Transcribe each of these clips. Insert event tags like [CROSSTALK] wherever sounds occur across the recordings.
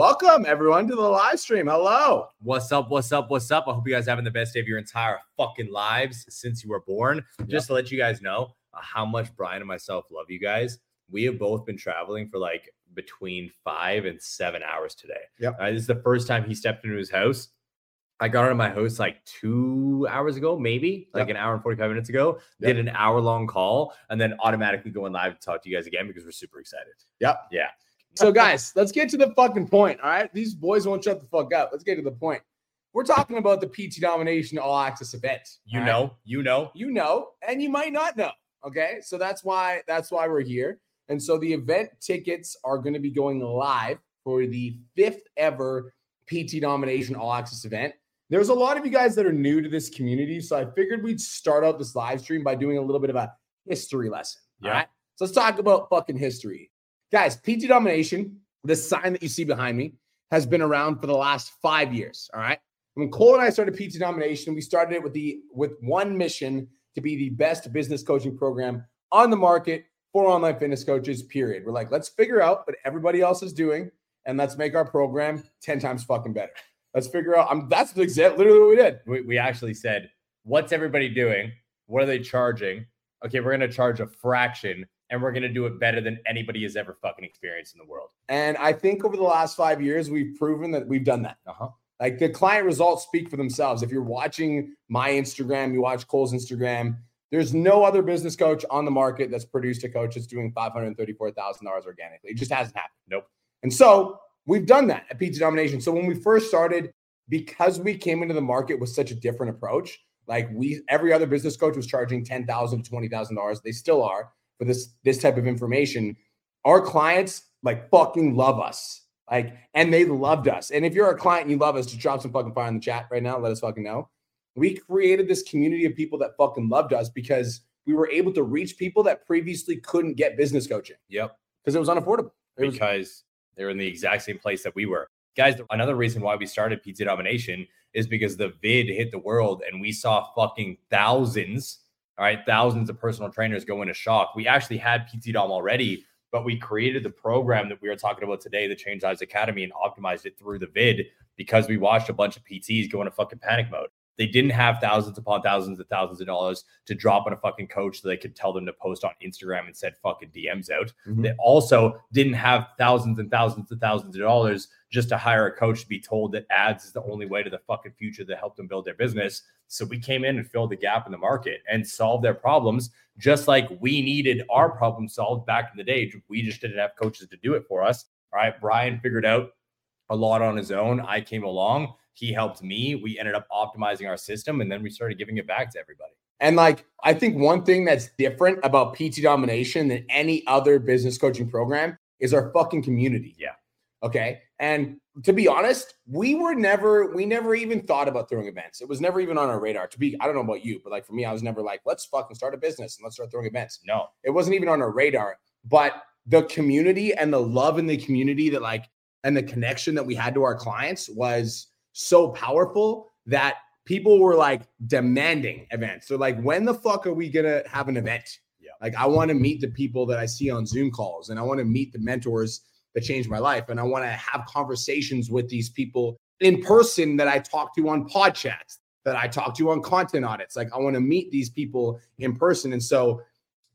welcome everyone to the live stream. Hello. What's up? What's up? What's up? I hope you guys are having the best day of your entire fucking lives since you were born. Just to let you guys know uh, how much Brian and myself love you guys. We have both been traveling for like between five and seven hours today. Yeah. Uh, this is the first time he stepped into his house. I got out of my house like two hours ago, maybe like Yep. an hour and 45 minutes ago. Yep. Did an hour long call and then automatically going live to talk to you guys again because we're super excited. Yep. Yeah. So, guys, let's get to the fucking point. All right. These boys won't shut the fuck up. Let's get to the point. We're talking about the PT Domination All Access event. You all right? know, you know. you know, and you might not know. Okay. So that's why that's why we're here. And so the event tickets are going to be going live for the fifth ever PT Domination All Access event. There's a lot of you guys that are new to this community. So I figured we'd start out this live stream by doing a little bit of a history lesson. Yeah. right. So let's talk about fucking history. Guys, PT Domination, the sign that you see behind me, has been around for the last five years. All right. When Cole and I started PT Domination, we started it with the with one mission to be the best business coaching program on the market for online fitness coaches. Period. We're like, let's figure out what everybody else is doing, and let's make our program ten times fucking better. Let's figure out. I'm, that's exactly literally what we did. we, we actually said, what's everybody doing? What are they charging? Okay, we're gonna charge a fraction and we're gonna do it better than anybody has ever fucking experienced in the world. And I think over the last five years, we've proven that we've done that. Uh-huh. Like the client results speak for themselves. If you're watching my Instagram, you watch Cole's Instagram, there's no other business coach on the market that's produced a coach that's doing $534,000 organically. It just hasn't happened. Nope. And so we've done that at PT Domination. So when we first started, because we came into the market with such a different approach, like we every other business coach was charging ten thousand to twenty thousand dollars. They still are for this this type of information. Our clients like fucking love us. Like, and they loved us. And if you're a client and you love us, just drop some fucking fire in the chat right now. Let us fucking know. We created this community of people that fucking loved us because we were able to reach people that previously couldn't get business coaching Yep. because it was unaffordable. It was, Because they're in the exact same place that we were. Guys, another reason why we started PT Domination is because the vid hit the world and we saw fucking thousands, all right, thousands of personal trainers go into shock. We actually had PT Dom already, but we created the program that we are talking about today, the Change Lives Academy, and optimized it through the vid because we watched a bunch of PTs go into fucking panic mode. They didn't have thousands upon thousands of thousands of dollars to drop on a fucking coach so they could tell them to post on Instagram and send fucking DMs out. Mhm. They also didn't have thousands and thousands and thousands of dollars just to hire a coach to be told that ads is the only way to the fucking future to help them build their business. So we came in and filled the gap in the market and solved their problems, just like we needed our problem solved back in the day. We just didn't have coaches to do it for us. All right. Brian figured out a lot on his own. I came along. He helped me. We ended up optimizing our system and then we started giving it back to everybody. And like, I think one thing that's different about PT Domination than any other business coaching program is our fucking community. Yeah. Okay. And to be honest, we were never, we never even thought about throwing events. It was never even on our radar. To be, I don't know about you, but like for me, I was never like, let's fucking start a business and let's start throwing events. No. It wasn't even on our radar. But the community and the love in the community that like, and the connection that we had to our clients was so powerful that people were like demanding events. They're like, when the fuck are we gonna have an event? Yeah. Like, I want to meet the people that I see on Zoom calls, and I want to meet the mentors that changed my life, and I want to have conversations with these people in person that I talk to on podcasts, that I talk to on content audits. Like, I want to meet these people in person, and so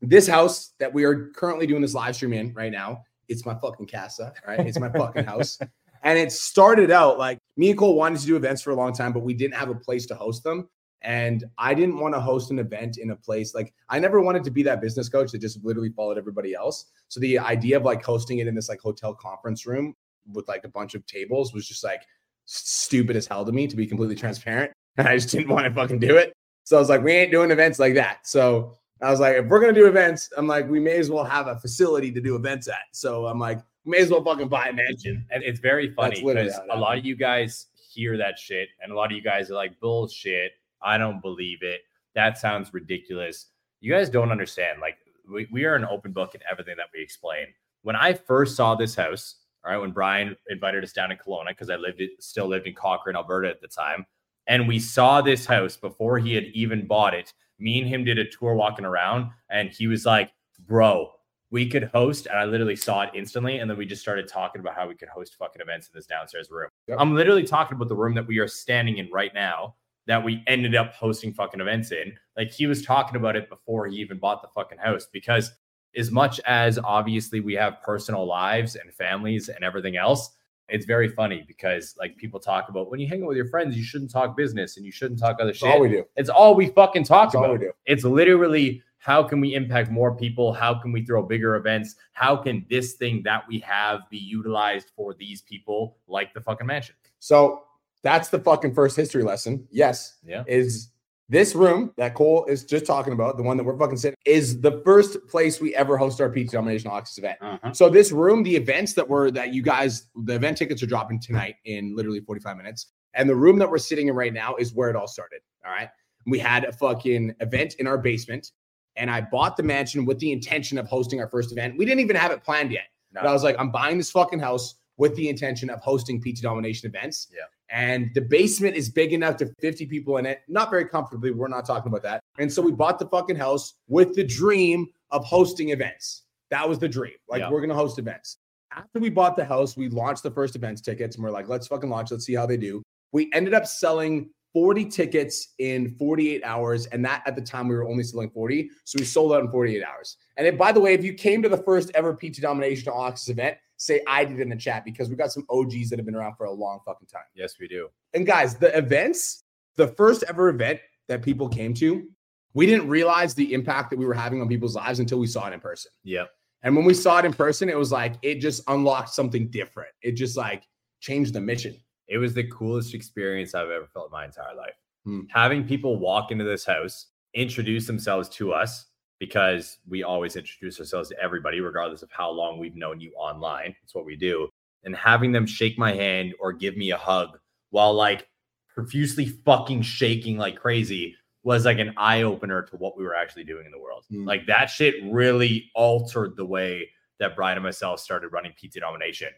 this house that we are currently doing this live stream in right now, it's my fucking casa, right? It's my fucking [LAUGHS] house. And it started out like me and Cole wanted to do events for a long time, but we didn't have a place to host them. And I didn't want to host an event in a place like I never wanted to be that business coach that just literally followed everybody else. So the idea of like hosting it in this like hotel conference room with like a bunch of tables was just like stupid as hell to me, to be completely transparent. And [LAUGHS] I just didn't want to fucking do it. So I was like, we ain't doing events like that. So I was like, if we're gonna do events, I'm like, we may as well have a facility to do events at. So I'm like, may as well fucking buy a mansion. And it's very funny because a lot of you guys hear that shit, and a lot of you guys are like, bullshit. I don't believe it. That sounds ridiculous. You guys don't understand. Like, we, we are an open book in everything that we explain. When I first saw this house, all right, when Brian invited us down in Kelowna, because I lived still lived in Cochrane, Alberta at the time, and we saw this house before he had even bought it. Me and him did a tour walking around, and he was like, Bro, we could host, and I literally saw it instantly. And then we just started talking about how we could host fucking events in this downstairs room. Yep. I'm literally talking about the room that we are standing in right now that we ended up hosting fucking events in. Like he was talking about it before he even bought the fucking house because as much as obviously we have personal lives and families and everything else, it's very funny because like people talk about when you hang out with your friends, you shouldn't talk business and you shouldn't talk other That's shit. all we do. It's all we fucking talk all about. we do. It's literally how can we impact more people? How can we throw bigger events? How can this thing that we have be utilized for these people like the fucking mansion? So that's the fucking first history lesson. Yes, Yeah. is this room that Cole is just talking about, the one that we're fucking sitting, is the first place we ever host our PT Domination Access event. Uh-huh. So this room, the events that were that you guys, the event tickets are dropping tonight in literally 45 minutes. And the room that we're sitting in right now is where it all started. All right. We had a fucking event in our basement, and I bought the mansion with the intention of hosting our first event. We didn't even have it planned yet. No. But I was like, I'm buying this fucking house with the intention of hosting PT domination events. Yeah. And the basement is big enough to 50 people in it, not very comfortably. We're not talking about that. And so we bought the fucking house with the dream of hosting events. That was the dream. Like, Yeah. we're going to host events. After we bought the house, we launched the first events tickets and we're like, let's fucking launch. Let's see how they do. We ended up selling 40 tickets in 48 hours. And that at the time we were only selling 40. So we sold out in 48 hours. And then, by the way, if you came to the first ever PT Domination Access event, say I did in the chat because we got some OGs that have been around for a long fucking time. Yes, we do. And guys, the events, the first ever event that people came to, we didn't realize the impact that we were having on people's lives until we saw it in person. Yep. And when we saw it in person, it was like it just unlocked something different. It just like changed the mission. It was the coolest experience I've ever felt in my entire life. Hmm. Having people walk into this house, introduce themselves to us, because we always introduce ourselves to everybody, regardless of how long we've known you online. That's what we do. And having them shake my hand or give me a hug while like profusely fucking shaking like crazy was like an eye opener to what we were actually doing in the world. Hmm. Like that shit really altered the way that Brian and myself started running PT Domination.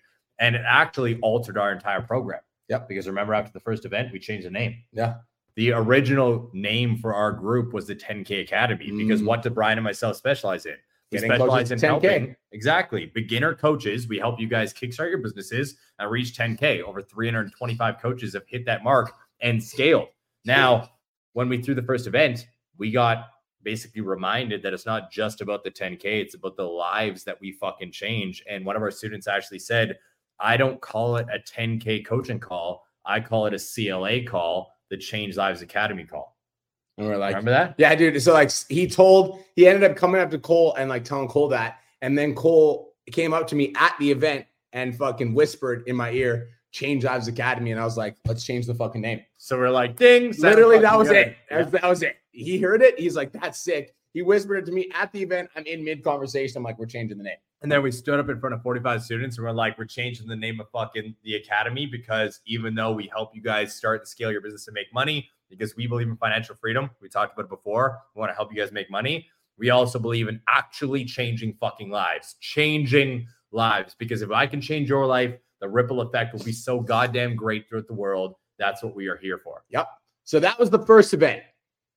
And it actually altered our entire program. Yep. Because remember, after the first event, we changed the name. Yeah. The original name for our group was the 10K Academy because Mm. what did Brian and myself specialize in? We Getting specialize in 10K. helping exactly beginner coaches. We help you guys kickstart your businesses and reach 10K. Over 325 coaches have hit that mark and scaled. Now, when we threw the first event, we got basically reminded that it's not just about the 10K, it's about the lives that we fucking change. And one of our students actually said, I don't call it a 10K coaching call. I call it a CLA call, the Change Lives Academy call. And we're like, Remember that? yeah, dude. So like he told he ended up coming up to Cole and like telling Cole that. And then Cole came up to me at the event and fucking whispered in my ear, change lives academy. And I was like, let's change the fucking name. So we're like, ding. Literally, that was good. it. Was, that was it. He heard it. He's like, that's sick. He whispered it to me at the event. I'm in mid conversation. I'm like, we're changing the name. And then we stood up in front of 45 students and we're like, we're changing the name of fucking the academy because even though we help you guys start and scale your business and make money, because we believe in financial freedom, we talked about it before. We want to help you guys make money. We also believe in actually changing fucking lives, changing lives. Because if I can change your life, the ripple effect will be so goddamn great throughout the world. That's what we are here for. Yep. So that was the first event.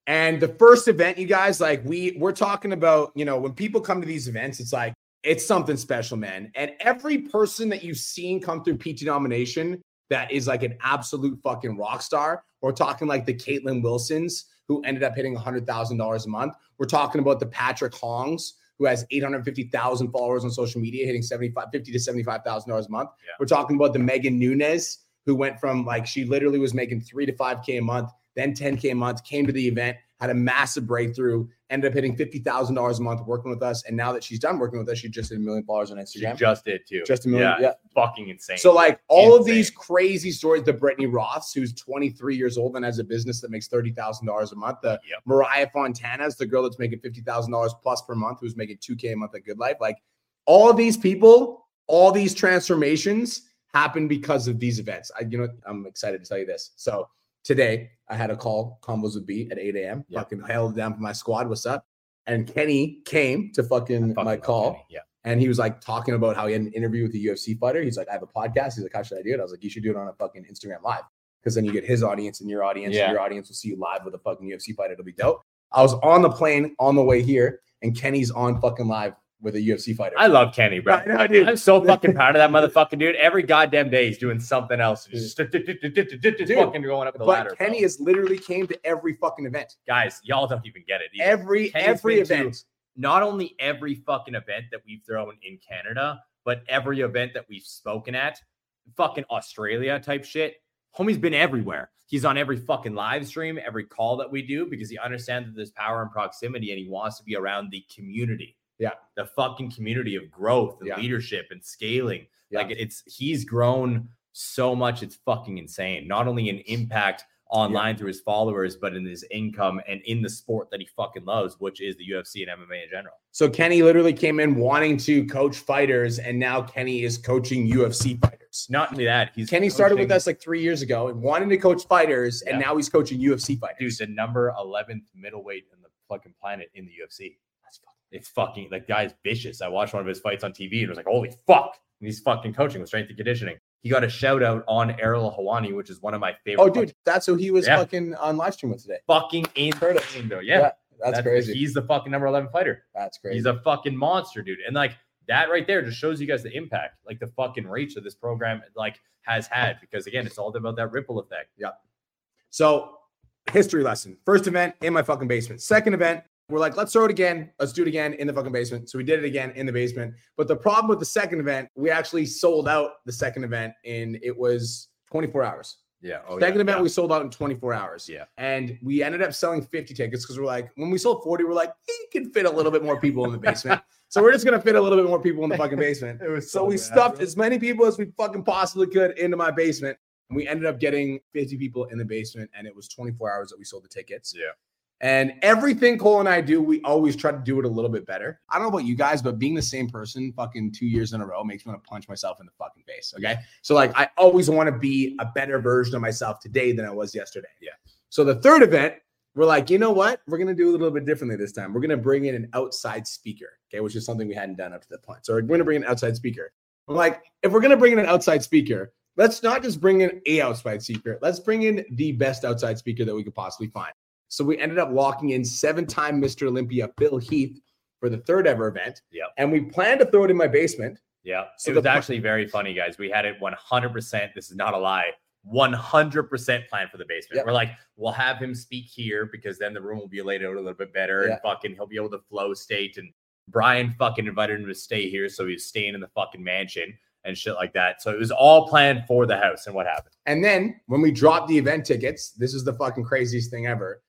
And the first event, you guys, like we we're talking about, you know, when people come to these events, it's like it's something special, man. And every person that you've seen come through PT Domination that is like an absolute fucking rock star. We're talking like the Caitlin Wilsons who ended up hitting $100,000 a month. We're talking about the Patrick Hongs who has 850,000 followers on social media, hitting 75, 50 to $75,000 a month. Yeah. We're talking about the Megan Nunez who went from like she literally was making three to five K a month, then 10K a month, came to the event, had a massive breakthrough, ended up hitting $50,000 a month working with us. And now that she's done working with us, she just hit a million followers on She Instagram. just did too. Just a million. Yeah, Yeah. fucking insane. So, like all of these crazy stories, the Brittany Roths, who's 23 years old and has a business that makes $30,000 a month, the Yep. Mariah Fontana's the girl that's making $50,000 plus per month, who's making 2K a month at Good Life. Like all of these people, all these transformations happen because of these events. I, you know, I'm excited to tell you this. So today I had a call, combos with B at 8 a.m. Yeah. Fucking held down for my squad. What's up? And Kenny came to fucking, Fucking my call Kenny. Yeah. and he was like talking about how he had an interview with a UFC fighter. He's like, I have a podcast. He's like, how should I do it? I was like, you should do it on a fucking Instagram live because then you get his audience and your audience, Yeah. and your audience will see you live with a fucking UFC fighter. It'll be dope. I was on the plane on the way here, and Kenny's on fucking live with a UFC fighter. I love Kenny, bro. I know, dude. I'm so [LAUGHS] fucking proud of that motherfucking dude. Every goddamn day he's doing something else. Just [LAUGHS] fucking going up the but ladder. Kenny bro. has literally came to every fucking event. guys, y'all don't even get it. either. Every Kenny's every been to- event. not only every fucking event that we've thrown in Canada, but every event that we've spoken at, fucking Australia type shit. Homie's been everywhere. He's on every fucking live stream, every call that we do, because he understands that there's power in proximity and he wants to be around the community. Yeah. The fucking community of growth and Yeah. leadership and scaling. Yeah. Like it's he's grown so much, it's fucking insane. Not only in impact online through his followers, but in his income and in the sport that he fucking loves, which is the UFC and MMA in general. So Kenny literally came in wanting to coach fighters, and now Kenny is coaching UFC fighters. Not only that, he's Kenny started with us like three years ago and wanted to coach fighters, and now he's coaching UFC fighters. the number 11th middleweight in the fucking planet in the UFC. That's it's fucking, like, guy's vicious. I watched one of his fights on TV and was like, holy fuck. And he's fucking coaching with strength and conditioning. He got a shout out on Ariel Helwani, which is one of my favorite. Oh, dude, that's who he was Yeah. fucking on live stream with today. fucking insane, though. Yeah. that's, crazy. He's the fucking number 11 fighter. That's crazy. He's a fucking monster, dude. And like that right there just shows you guys the impact, like the fucking reach that this program like has had. Because again, it's all about that ripple effect. Yeah. So, history lesson. First event in my fucking basement. Second event, we're like, let's throw it again. Let's do it again in the fucking basement. So we did it again in the basement. But the problem with the second event, we actually sold out the second event in it was 24 hours. Yeah. Oh, second yeah, event yeah. we sold out in 24 hours. Yeah. And we ended up selling 50 tickets because we're like, when we sold 40, we're like, you can fit a little bit more people in the basement. so we're just gonna fit a little bit more people in the fucking [LAUGHS] basement. It was So we stuffed as many people as we fucking possibly could into my basement. And we ended up getting 50 people in the basement, and it was 24 hours that we sold the tickets. Yeah. And everything Cole and I do, we always try to do it a little bit better. I don't know about you guys, but being the same person fucking two years in a row makes me want to punch myself in the fucking face. Okay. So, like, I always want to be a better version of myself today than I was yesterday. Yeah. So, the third event, we're like, you know what? We're going to do a little bit differently this time. We're going to bring in an outside speaker, okay, which is something we hadn't done up to that point. So, we're going to bring in an outside speaker. I'm like, if we're going to bring in an outside speaker, let's not just bring in a outside speaker. Let's bring in the best outside speaker that we could possibly find. So we ended up locking in seven-time Mr. Olympia Phil Heath for the third ever event. Yep. And we planned to throw it in my basement. Yeah. So it was actually very funny, guys. We had it 100%. This is not a lie. 100% planned for the basement. Yep. We're like, we'll have him speak here because then the room will be laid out a little bit better Yeah. and fucking he'll be able to flow state. And Brian fucking invited him to stay here. So he's staying in the fucking mansion and shit like that. So it was all planned for the house. And what happened? And then when we dropped the event tickets, this is the fucking craziest thing ever.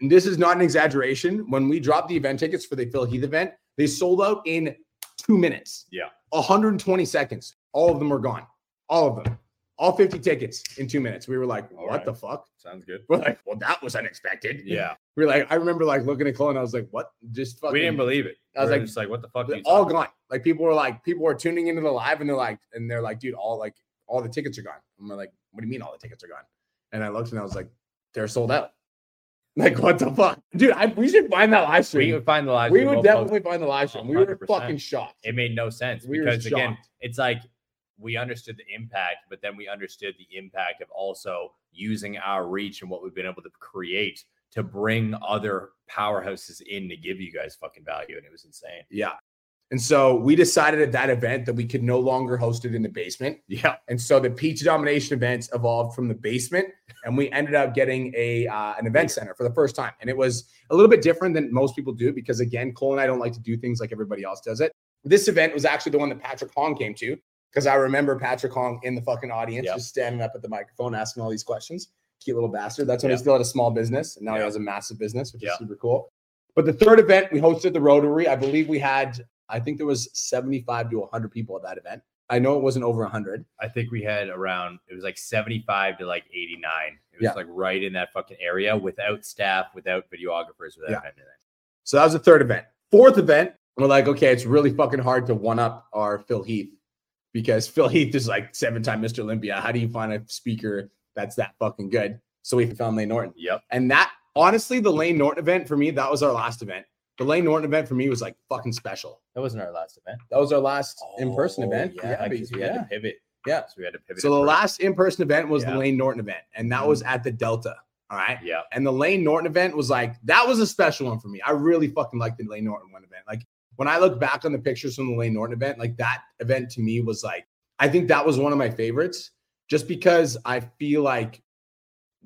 And this is not an exaggeration. When we dropped the event tickets for the Phil Heath event, they sold out in two minutes. Yeah. 120 seconds. All of them were gone. All of them. All 50 tickets in two minutes. We were like, what right. the fuck? Sounds good. We're like, well, that was unexpected. Yeah. We are like, I remember like looking at Chloe and I was like, what? Just fucking We didn't believe it. I was We were like, just like, what the fuck? all gone. Like people were like, people were tuning into the live and they're like, and they're like, dude, all like all the tickets are gone. I'm like, what do you mean all the tickets are gone? And I looked and I was like, they're sold out. Like, what the fuck? Dude, I, we should find that live stream. We would find the live. We stream, would we'll post definitely find the live stream. We were fucking shocked. it made no sense We were because again, it's like we understood the impact, but then we understood the impact of also using our reach and what we've been able to create to bring other powerhouses in to give you guys fucking value. And it was insane. Yeah. And so we decided at that event that we could no longer host it in the basement. Yeah. And so the PT Domination events evolved from the basement, and we ended up getting a uh, an event center for the first time. And it was a little bit different than most people do because again, Cole and I don't like to do things like everybody else does it. This event was actually the one that Patrick Hong came to because I remember Patrick Hong in the fucking audience, Yep. just standing up at the microphone asking all these questions. Cute little bastard. That's when he still had a small business, and now he has a massive business, which Yep. is super cool. But the third event we hosted the Rotary. I believe we had, I think there was 75 to 100 people at that event. I know it wasn't over 100. I think we had around it was like 75 to like 89. It was Yeah. like right in that fucking area without staff, without videographers, without Yeah. anything. So that was the third event. Fourth event, we're like, okay, it's really fucking hard to one up our Phil Heath because Phil Heath is like seven time Mr. Olympia. How do you find a speaker that's that fucking good? So we found Layne Norton. Yep. And that, honestly, the Layne Norton event for me, that was our last event. The Layne Norton event for me was like fucking special. That wasn't our last event. That was our last in person Oh, event. Yeah, because we had yeah. to pivot. Yeah. So we had to pivot. So the first. last in person event was Yeah. the Layne Norton event, and that Mhm. was at the Delta. All right. Yeah. And the Layne Norton event was like, that was a special one for me. I really fucking liked the Layne Norton one event. Like, when I look back on the pictures from the Layne Norton event, like that event to me was like, I think that was one of my favorites just because I feel like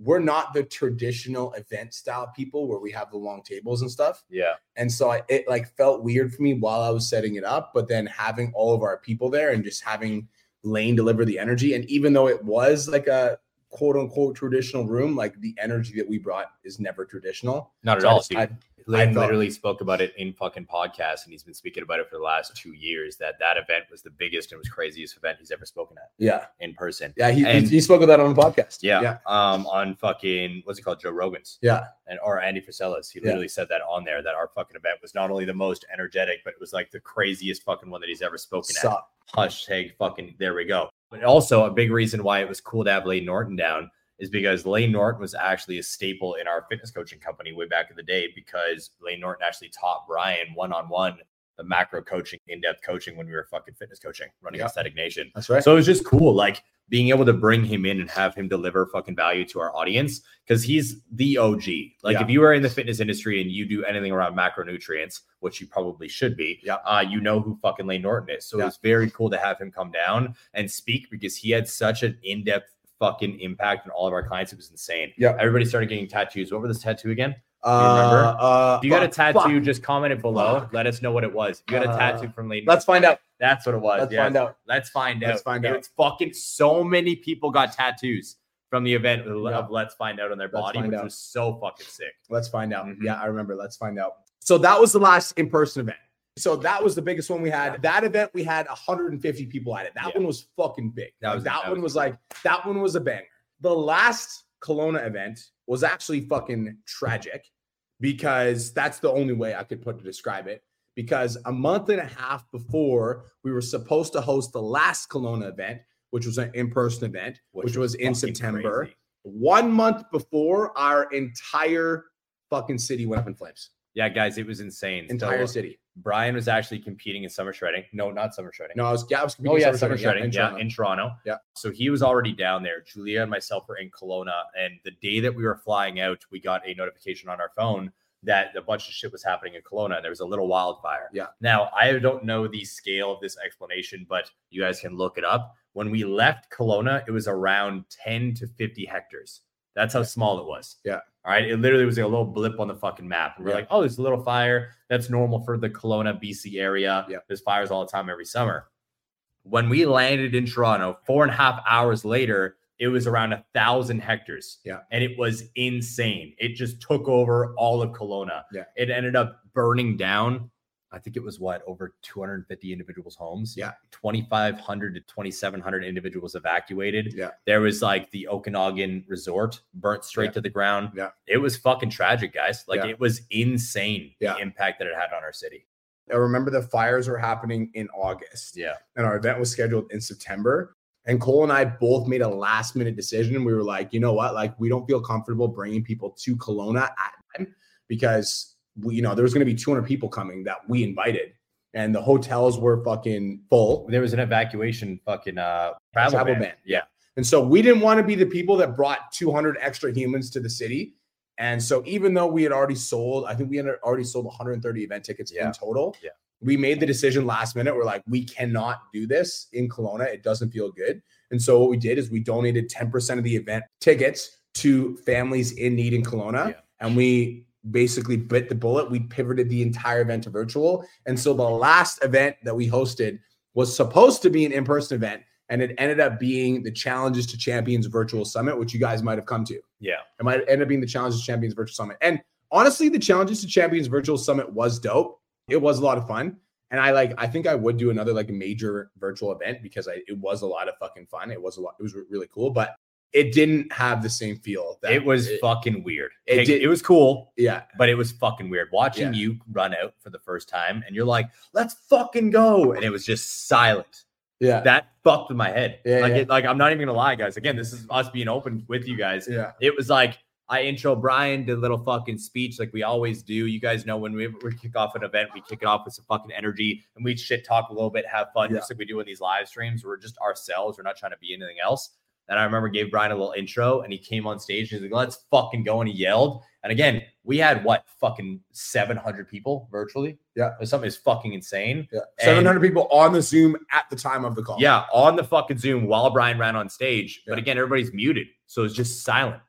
we're not the traditional event style people where we have the long tables and stuff. Yeah. And so I, it like felt weird for me while I was setting it up, but then having all of our people there and just having Layne deliver the energy. And even though it was like a quote unquote traditional room, like the energy that we brought is never traditional. Not at So I all. just- dude. I- thought- literally spoke about it in fucking podcast, and he's been speaking about it for the last two years. That that event was the biggest and was craziest event he's ever spoken at yeah. in person. Yeah. He, And- he, spoke of that on the podcast. Yeah. Yeah. Um, on fucking what's it called, Joe Rogan's, Yeah. and or Andy Frisella's. He Yeah. literally said that on there that our fucking event was not only the most energetic, but it was like the craziest fucking one that he's ever spoken at. Suck. Hashtag fucking there we go. But also a big reason why it was cool to have Layne Norton down is because Layne Norton was actually a staple in our fitness coaching company way back in the day because Layne Norton actually taught Brian one on one the macro coaching, in depth coaching when we were fucking fitness coaching, running Yeah. Aesthetic Nation. That's right. So it was just cool, like being able to bring him in and have him deliver fucking value to our audience because he's the OG. Like Yeah. if you are in the fitness industry and you do anything around macronutrients, which you probably should be, Yeah. uh, you know who fucking Layne Norton is. So Yeah. it was very cool to have him come down and speak because he had such an in depth fucking impact on all of our clients. It was insane. Yeah. Everybody started getting tattoos. What were this tattoo again? Uh, remember? uh, If you got a tattoo, fuck. just comment it below. Fuck. Let us know what it was. If you got a Uh, tattoo from Lady, Let's find out. That's what it was. Let's yes. find out. Let's find out. Let's find out. It's fucking so many people got tattoos from the event of Yeah. of Let's Find Out on their body, which out. was so fucking sick. Let's find out. Mhm. Yeah, I remember. Let's find out. So that was the last in-person event. So that was the biggest one we had. That event we had 150 people at it. That Yeah. one was fucking big. That Like, was- that that one was was like that one was a banger. The last Kelowna event was actually fucking tragic because that's the only way I could put to describe it. Because a month and a half before we were supposed to host the last Kelowna event, which was an in-person event, which, was, in September. crazy. One month before, our entire fucking city went up in flames. Yeah, guys, it was insane. Entire So, city. Brian was actually competing in summer shredding. No, not summer shredding. No, I was, yeah, I was Oh yeah, in summer shredding. in Yeah, Toronto. in Toronto. Yeah. So he was already down there. Julia and myself were in Kelowna, and the day that we were flying out, we got a notification on our phone that a bunch of shit was happening in Kelowna. And there was a little wildfire. Yeah. Now I don't know the scale of this explanation, but you guys can look it up. When we left Kelowna, it was around 10 to 50 hectares. That's how small it was. Yeah. All right. It literally was like a little blip on the fucking map. And we're Yeah. like, oh, there's a little fire. That's normal for the Kelowna, BC area. Yeah. There's fires all the time every summer. When we landed in Toronto, four and a half hours later, it was around a thousand hectares. Yeah. And it was insane. It just took over all of Kelowna. Yeah. It ended up burning down. I think it was what over 250 individuals' homes. Yeah. 2,500 to 2,700 individuals evacuated. Yeah. There was like the Okanagan resort burnt straight Yeah. to the ground. Yeah. It was fucking tragic, guys. Like Yeah. it was insane Yeah. the impact that it had on our city. I remember the fires were happening in August. Yeah. and our event was scheduled in September. And Cole and I both made a last minute decision. We were like, you know what? Like, we don't feel comfortable bringing people to Kelowna at time because we, you know, there was going to be 200 people coming that we invited, and the hotels were fucking full. There was an evacuation fucking uh travel, Travel ban. ban. Yeah. And so we didn't want to be the people that brought 200 extra humans to the city. And so even though we had already sold, I think we had already sold 130 event tickets Yeah. in total. Yeah. We made the decision last minute. We're like, we cannot do this in Kelowna. It doesn't feel good. And so what we did is we donated 10% of the event tickets to families in need in Kelowna. Yeah. And we basically bit the bullet. We pivoted the entire event to virtual. And so the last event that we hosted was supposed to be an in-person event and it ended up being the challenges to champions virtual summit which you guys might have come to Yeah. it might end up being the challenges to champions virtual summit and honestly the challenges to champions virtual summit was dope it was a lot of fun and i like i think i would do another like major virtual event because I, it was a lot of fucking fun it was a lot it was really cool but it didn't have the same feel that It was fucking weird. it It, did- it was cool, yeah but it was fucking weird. Watching Yeah. you run out for the first time and you're like, let's fucking go. And it was just silent. yeah That fucked with my head. Yeah, like yeah. it, like I'm not even gonna lie, guys. Again, this is us being open with you guys. yeah It was like I intro Brian, did a little fucking speech like we always do. You guys know when we, we kick off an event, we kick it off with some fucking energy and we shit talk a little bit, have fun, Yeah. just like we do in these live streams. We're just ourselves. We're not trying to be anything else. And I remember gave Brian a little intro and he came on stage and he's like, let's fucking go. And he yelled. And again, we had what fucking 700 people virtually. Yeah. Something is fucking insane. Yeah. And- 700 people on the Zoom at the time of the call. Yeah, on the fucking Zoom while Brian ran on stage. But again, everybody's muted. So it's just silent.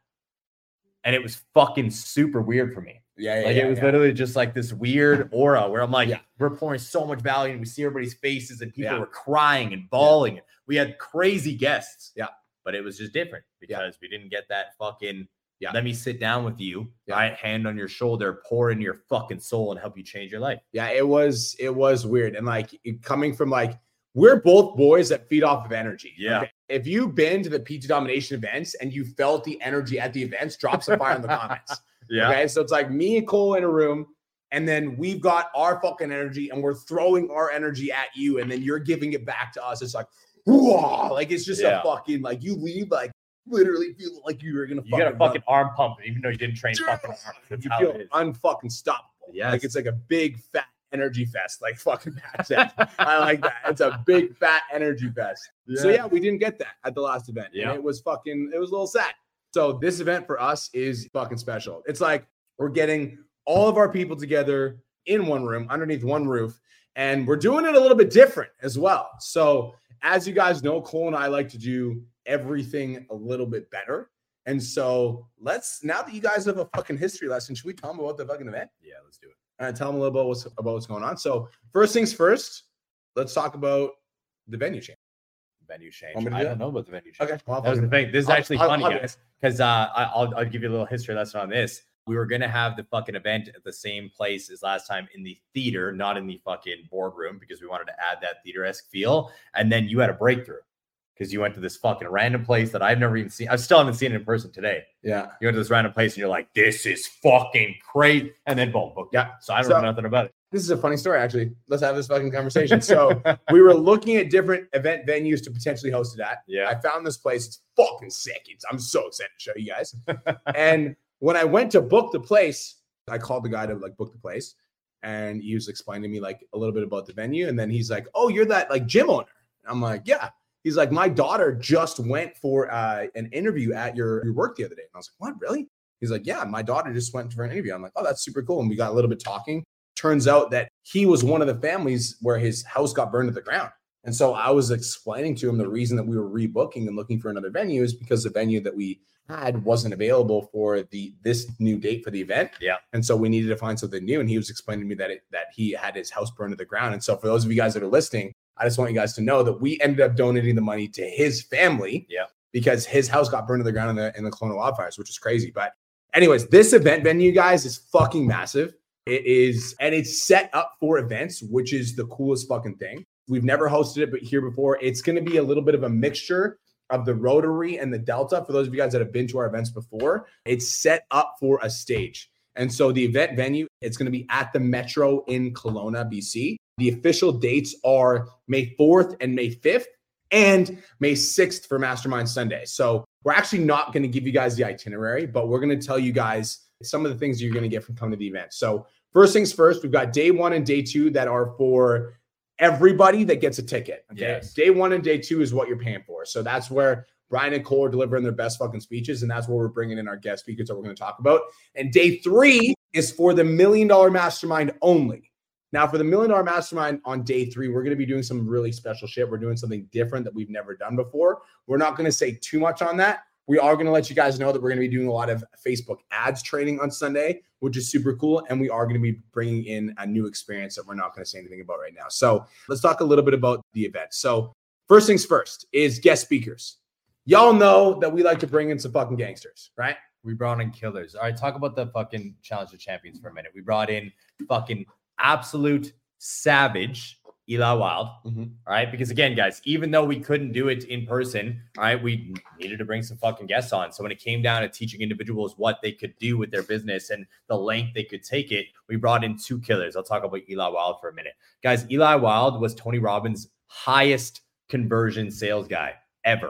And it was fucking super weird for me. Yeah. Yeah. Like yeah, it was yeah. literally just like this weird aura where I'm like, Yeah. we're pouring so much value and we see everybody's faces and people Yeah. were crying and bawling. We had crazy guests. Yeah. But it was just different Yeah. because we didn't get that fucking Yeah. let me sit down with you, Yeah. right? Hand on your shoulder, pour in your fucking soul and help you change your life. Yeah, it was it was weird. And like coming from like we're both boys that feed off of energy. Yeah. If you've been to the PT domination events and you felt the energy at the events, drop some fire in the comments. [LAUGHS] Yeah. Okay. So it's like me and Cole in a room, and then we've got our fucking energy and we're throwing our energy at you, and then you're giving it back to us. It's like, whoa, like it's just Yeah. a fucking like you leave like literally feel like you were gonna You got a fucking fucking arm pump, even though you didn't train fucking arm. That's you feel it unfucking stoppable. Like it's like a big fat energy fest, like fucking Pat said. I like that. It's a big fat energy fest. So yeah, we didn't get that at the last event. Yeah. It was fucking, it was a little sad. So this event for us is fucking special. It's like we're getting all of our people together in one room underneath one roof, and we're doing it a little bit different as well. So as you guys know, Cole and I like to do everything a little bit better. And so let's now that you guys have a fucking history lesson, should we tell them about the fucking event? Yeah, let's do it. and tell them a little about what's about what's going on. So first things first, let's talk about the venue change. Venue change. I do don't know about the venue change. Okay, well, That was the thing. This is I'll- actually I'll- funny, I'll- guys, because uh, I'll, I'll give you a little history lesson on this. We were gonna have the fucking event at the same place as last time in the theater, not in the fucking boardroom, because we wanted to add that theater esque feel. And then you had a breakthrough because you went to this fucking random place that I've never even seen. I still haven't seen it in person today. yeah. You went to this random place and you're like, "This is fucking great," and then boom, booked. Yeah. So I don't So- know nothing about it. This is a funny story, actually. Let's have this fucking conversation. So we were looking at different event venues to potentially host it at. Yeah. I found this place. It's fucking sick. It's, I'm so excited to show you guys. [LAUGHS] and when I went to book the place, I called the guy to like book the place, and he was explaining to me like a little bit about the venue. And then he's like, "Oh, you're that like gym owner." I'm like, "Yeah." He's like, "My daughter just went for uh, an interview at your, your work the other day." And I was like, "What? Really?" He's like, "Yeah, my daughter just went for an interview." I'm like, "Oh, that's super cool." And we got a little bit talking. Turns out that he was one of the families where his house got burned to the ground. And so I was explaining to him the reason that we were rebooking and looking for another venue is because the venue that we had wasn't available for the this new date for the event. Yeah. And so we needed to find something new. And he was explaining to me that it, that he had his house burned to the ground. And so for those of you guys that are listening, I just want you guys to know that we ended up donating the money to his family. Yeah. Because his house got burned to the ground in the in the Kelowna wildfires, which is crazy. But anyways, this event venue, guys, is fucking massive. It is, and it's set up for events, which is the coolest fucking thing. We've never hosted it, but here before, it's going to be a little bit of a mixture of the Rotary and the Delta. For those of you guys that have been to our events before, it's set up for a stage. And so the event venue, it's going to be at the Metro in Kelowna, BC. The official dates are May 4th and May 5th and May 6th for Mastermind Sunday. So we're actually not going to give you guys the itinerary, but we're going to tell you guys some of the things you're going to get from coming to the event. So first things first, we've got day one and day two that are for everybody that gets a ticket. Okay. Yes. Day one and day two is what you're paying for. So that's where Brian and Cole are delivering their best fucking speeches. And that's where we're bringing in our guest speakers that we're going to talk about. And day three is for the million dollar mastermind only. Now, for the million dollar mastermind on day three, we're going to be doing some really special shit. We're doing something different that we've never done before. We're not going to say too much on that. We are going to let you guys know that we're going to be doing a lot of Facebook ads training on Sunday, which is super cool. And we are going to be bringing in a new experience that we're not going to say anything about right now. So let's talk a little bit about the event. So, first things first is guest speakers. Y'all know that we like to bring in some fucking gangsters, right? We brought in killers. All right, talk about the fucking challenge of champions for a minute. We brought in fucking absolute savage Eli Wild. Mhm. All right, because again, guys, even though we couldn't do it in person, all right, we needed to bring some fucking guests on. So when it came down to teaching individuals what they could do with their business and the length they could take it, we brought in two killers. I'll talk about Eli Wild for a minute, guys. Eli Wild was Tony Robbins' highest conversion sales guy ever.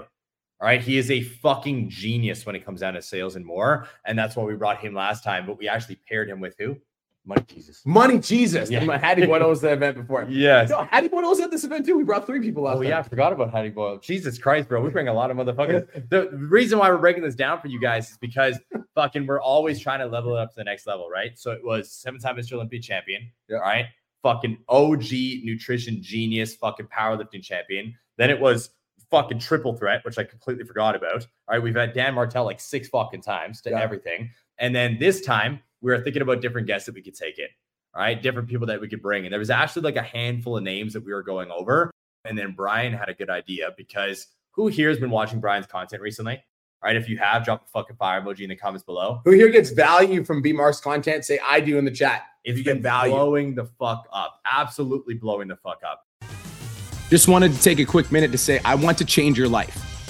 All right. He is a fucking genius when it comes down to sales and more. And that's why we brought him last time. But we actually paired him with who? Money Jesus. Money Jesus. Yeah. Yeah. [LAUGHS] Hattie Boyle was the event before. Yes. No, Hattie Boyle was at this event too. We brought three people last Oh yeah, I forgot about Hattie Boyle. Jesus Christ, bro, we bring a lot of motherfuckers. [LAUGHS] the reason why we're breaking this down for you guys is because fucking we're always trying to level it up to the next level, right? So it was seven-time Mr. Olympia champion, Yeah. right? Fucking OG nutrition genius, fucking powerlifting champion. Then it was fucking triple threat, which I completely forgot about. All right, we've had Dan Martell like six fucking times to Yeah. everything, and then this time we were thinking about different guests that we could take in. right? different people that we could bring. And there was actually like a handful of names that we were going over. And then Brian had a good idea because who here has been watching Brian's content recently? All right, if you have, drop a fucking fire emoji in the comments below. Who here gets value from B Mark's content? Say I do in the chat. If you get get value. blowing the fuck up, absolutely blowing the fuck up. Just wanted to take a quick minute to say, I want to change your life.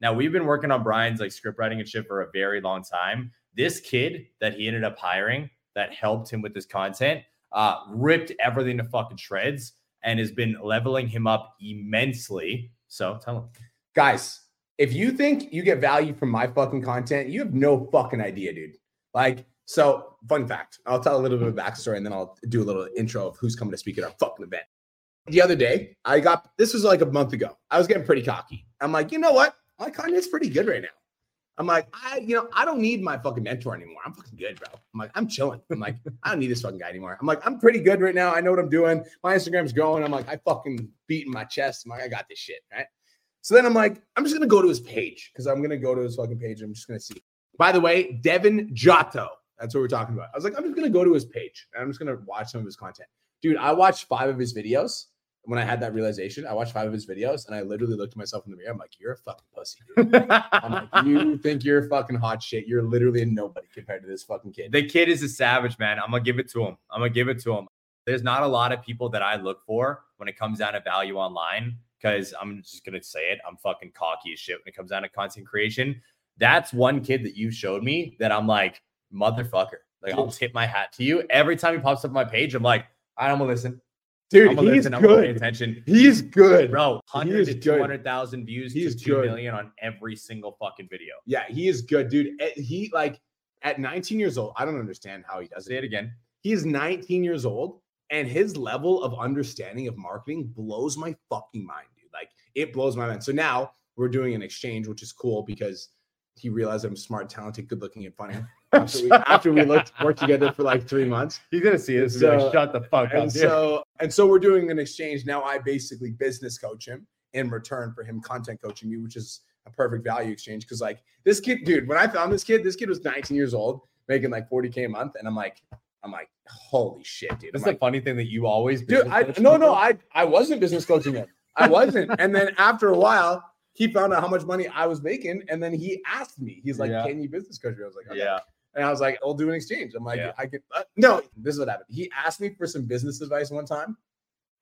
Now we've been working on Brian's like script writing and shit for a very long time. This kid that he ended up hiring that helped him with this content uh ripped everything to fucking shreds and has been leveling him up immensely. So tell him. Guys, if you think you get value from my fucking content, you have no fucking idea, dude. Like, so fun fact. I'll tell a little bit of backstory and then I'll do a little intro of who's coming to speak at our fucking event. The other day, I got this was like a month ago. I was getting pretty cocky. I'm like, you know what? My content's pretty good right now. I'm like, I, you know, I don't need my fucking mentor anymore. I'm fucking good, bro. I'm like, I'm chilling. I'm like, I don't need this fucking guy anymore. I'm like, I'm pretty good right now. I know what I'm doing. My Instagram's growing. I'm like, I fucking beating my chest. I'm like, I got this shit, right? So then I'm like, I'm just gonna go to his page because I'm gonna go to his fucking page. I'm just gonna see. By the way, Devin Jatho. That's what we're talking about. I was like, I'm just gonna go to his page and I'm just gonna watch some of his content. Dude, I watched five of his videos. When I had that realization, I watched five of his videos and I literally looked at myself in the mirror. I'm like, you're a fucking pussy. [LAUGHS] I'm like, you think you're fucking hot shit. You're literally a nobody compared to this fucking kid. the kid is a savage, man. I'm gonna give it to him. I'm gonna give it to him. There's not a lot of people that I look for when it comes down to value online because I'm just gonna say it. I'm fucking cocky as shit when it comes down to content creation. That's one kid that you showed me that I'm like, motherfucker. Like I'll tip my hat to you. Every time he pops up on my page, I'm like, all right, I'm gonna listen. Dude, I'm he's. I'm good. attention. He's good. Bro, He 100 is to 200,000 views He's to two good. million on every single fucking video. Yeah, he is good, dude. Eh, He like at 19 years old. I don't understand how he does Say it. it again. He's 19 years old, and his level of understanding of marketing blows my fucking mind, dude. Like it blows my mind. So now we're doing an exchange, which is cool because he realized I'm smart, talented, good looking, and funny. After we, [LAUGHS] after we looked worked together for like three months. He's gonna see this. and like, So- Shut the fuck up. And so and so we're doing an exchange. Now I basically business coach him in return for him content coaching me, which is a perfect value exchange. Cause like this kid, dude, when I found this kid, this kid was 19 years old, making like 40k a month. And I'm like, I'm like, holy shit, dude. I'm That's the like, funny thing that you always do. I no, no. I I wasn't business coaching him. I wasn't. and then after a while, he found out how much money I was making, and then he asked me. He's like, Yeah. "Can you business coach me?" I was like, okay. yeah. And I was like, I'll do an exchange. I'm like, Yeah. I could uh, no, this is what happened. He asked me for some business advice one time,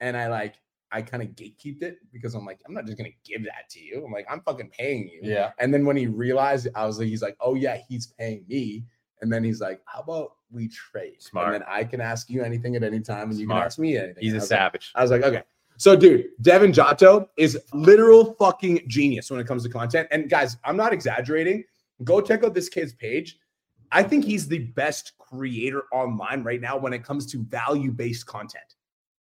and I like I kind of gatekeeped it because I'm like, I'm not just gonna give that to you. I'm like, I'm fucking paying you. Yeah. And then when he realized, I was like, he's like, oh yeah, he's paying me. And then he's like, how about we trade? Smart. And then I can ask you anything at any time, and you can ask me anything. He's I a was like- savage. I was like, okay. So, dude, Devin Jatho is literal fucking genius when it comes to content. And guys, I'm not exaggerating. Go check out this kid's page. I think he's the best creator online right now when it comes to value based content.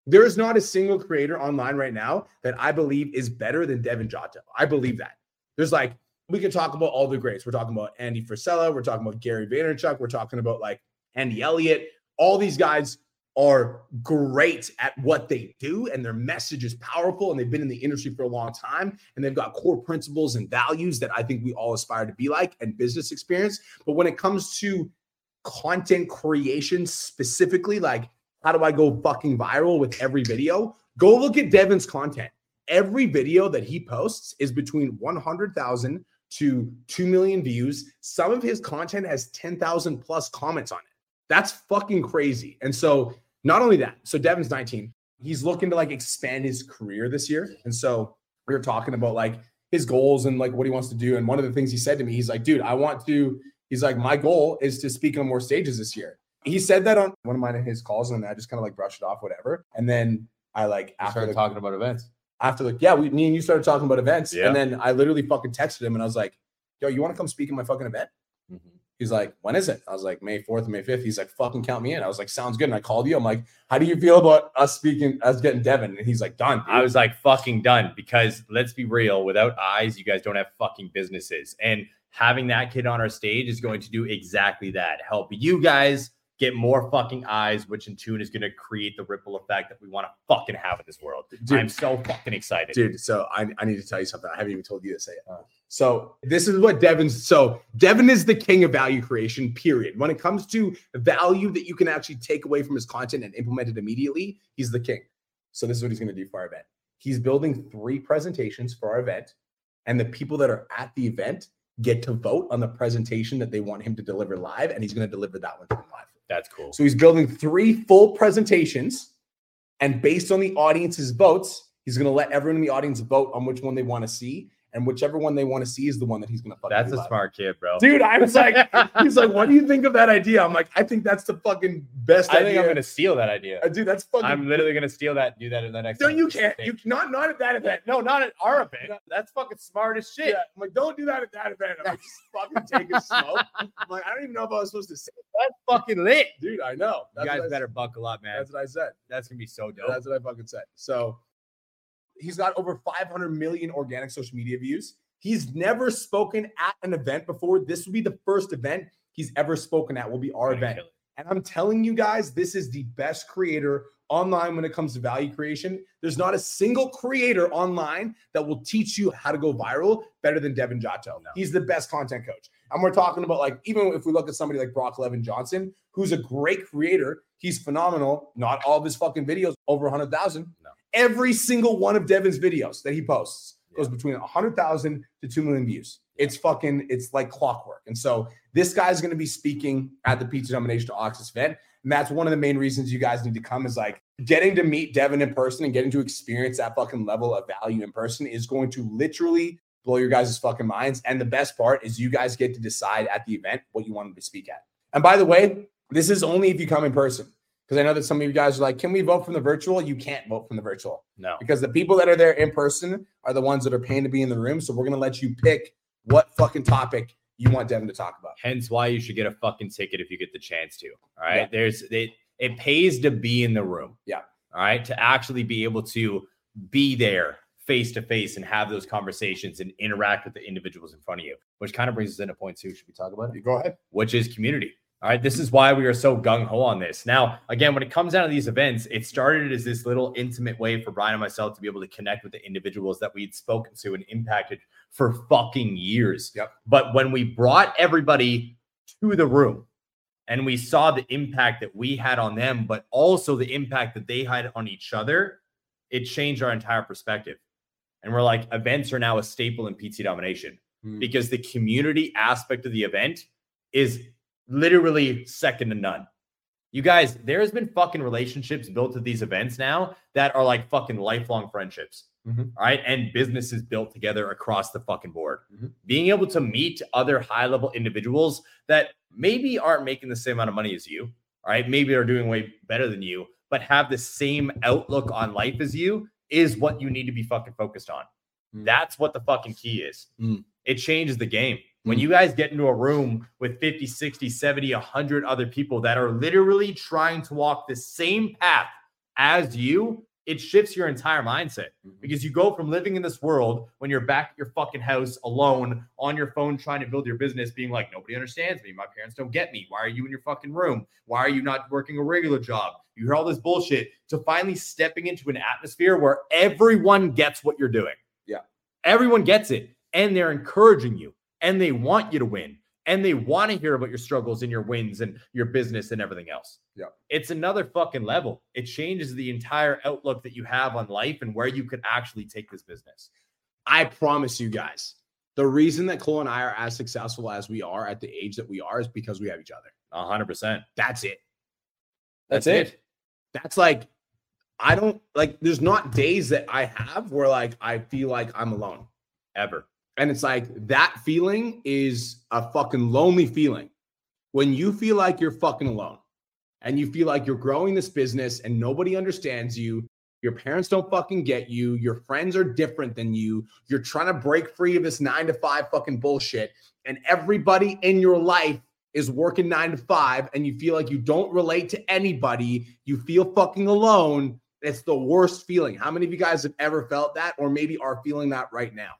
There is not a single creator online right now that I believe is better than Devin Jatho. I believe that. There's like, we could talk about all the greats. We're talking about Andy Frisella. We're talking about Gary Vaynerchuk. We're talking about like Andy Elliott. All these guys are great at what they do and their message is powerful and they've been in the industry for a long time and they've got core principles and values that I think we all aspire to be like and business experience. But when it comes to content creation specifically, like how do I go fucking viral with every video? Go look at Devin's content. Every video that he posts is between 100,000 to 2 million views. Some of his content has 10,000 plus comments on it. That's fucking crazy. And so not only that, so Devin's 19. He's looking to like expand his career this year. And so we were talking about like his goals and like what he wants to do. And one of the things he said to me, he's like, dude, I want to, he's like, my goal is to speak on more stages this year. He said that on one of mine his calls, and I just kind of like brushed it off, whatever. And then I like I after started the, talking about events. after like, yeah, we me and you started talking about events. Yeah. And then I literally fucking texted him and I was like, yo, you want to come speak in my fucking event? He's like, when is it? I was like, May 4th and May 5th. He's like, fucking count me in. I was like, sounds good. And I called you. I'm like, how do you feel about us speaking, us getting Devin? And he's like, done. I was like fucking done because let's be real, without eyes, you guys don't have fucking businesses. And having that kid on our stage is going to do exactly that. Help you guys get more fucking eyes, which in tune is going to create the ripple effect that we want to fucking have in this world. Dude. I'm so fucking excited. dude. So I, I need to tell you something. I haven't even told you to say it. Uh, so this is what Devin's. So Devin is the king of value creation. Period. When it comes to value that you can actually take away from his content and implement it immediately, he's the king. So this is what he's going to do for our event. He's building three presentations for our event, and the people that are at the event get to vote on the presentation that they want him to deliver live, and he's going to deliver that one live. That's cool. So he's building three full presentations, and based on the audience's votes, he's going to let everyone in the audience vote on which one they want to see, and whichever one they want to see is the one that he's going to fucking. That's a live. smart kid, bro. dude. I was like, [LAUGHS] he's like, what do you think of that idea? I'm like, I think that's the fucking best I idea. think I'm gonna steal that idea. Uh, dude, that's fucking. I'm literally gonna steal that and do that in the next. no, you can't. You not not at that event. no, not at our event. That's fucking smart as shit. Yeah, I'm like, don't do that at that event. I'm like, just [LAUGHS] fucking take a smoke. I'm like, I don't even know if I was supposed to say, That's fucking lit. dude. I know. You guys what I- better buckle up, man. That's what I said. That's gonna be so dope. That's what I fucking said. So he's got over 500 million organic social media views. He's never spoken at an event before. This will be the first event he's ever spoken at. Will be our event. And I'm telling you guys, this is the best creator online when it comes to value creation. There's not a single creator online that will teach you how to go viral better than Devin Jatho. No. He's the best content coach. And we're talking about like, even if we look at somebody like Brock Levin Johnson, who's a great creator, he's phenomenal. Not all of his fucking videos over 100,000. No. Every single one of Devin's videos that he posts goes between 100,000 to 2 million views. It's fucking, it's like clockwork. And so this guy's going to be speaking at the PT Domination to Access event. And that's one of the main reasons you guys need to come is like getting to meet Devin in person and getting to experience that fucking level of value in person is going to literally blow your guys' fucking minds. And the best part is you guys get to decide at the event what you want him to speak at. And by the way, this is only if you come in person. Because I know that some of you guys are like, can we vote from the virtual? You can't vote from the virtual No. because the people that are there in person are the ones that are paying to be in the room. So we're gonna let you pick what fucking topic you want Devin to talk about. Hence why you should get a fucking ticket if you get the chance to. All right. Yeah. There's it it pays to be in the room. Yeah. All right. To actually be able to be there face to face and have those conversations and interact with the individuals in front of you, which kind of brings us into point two. Should we talk about it? You Go ahead. which is community. All right. This is why we are so gung ho on this. Now, again, when it comes down to these events, it started as this little intimate way for Brian and myself to be able to connect with the individuals that we'd spoken to and impacted for fucking years. Yep. But when we brought everybody to the room and we saw the impact that we had on them, but also the impact that they had on each other, it changed our entire perspective. And we're like, events are now a staple in PT domination Hmm. because the community aspect of the event is literally second to none. You guys, there has been fucking relationships built at these events now that are like fucking lifelong friendships. Mhm. all right, and businesses built together across the fucking board. Mhm. Being able to meet other high level individuals that maybe aren't making the same amount of money as you, all right, maybe are doing way better than you, but have the same outlook on life as you is what you need to be fucking focused on. Mm. That's what the fucking key is. Mm. It changes the game. When Mm. you guys get into a room with 50, 60, 70, 100 other people that are literally trying to walk the same path as you, it shifts your entire mindset because you go from living in this world when you're back at your fucking house alone on your phone trying to build your business, being like, nobody understands me. My parents don't get me. Why are you in your fucking room? Why are you not working a regular job? You hear all this bullshit to finally stepping into an atmosphere where everyone gets what you're doing. Yeah. Everyone gets it and they're encouraging you and they want you to win and they want to hear about your struggles and your wins and your business and everything else. Yeah. It's another fucking level. It changes the entire outlook that you have on life and where you could actually take this business. I promise you guys, the reason that Cole and I are as successful as we are at the age that we are is because we have each other. A hundred percent. That's it. That's, it. That's like, I don't like, there's not days that I have where like I feel like I'm alone. Ever. And it's like that feeling is a fucking lonely feeling. When you feel like you're fucking alone and you feel like you're growing this business and nobody understands you, your parents don't fucking get you, your friends are different than you, you're trying to break free of this nine to five fucking bullshit, and everybody in your life is working nine to five, and you feel like you don't relate to anybody, you feel fucking alone. It's the worst feeling. How many of you guys have ever felt that, or maybe are feeling that right now?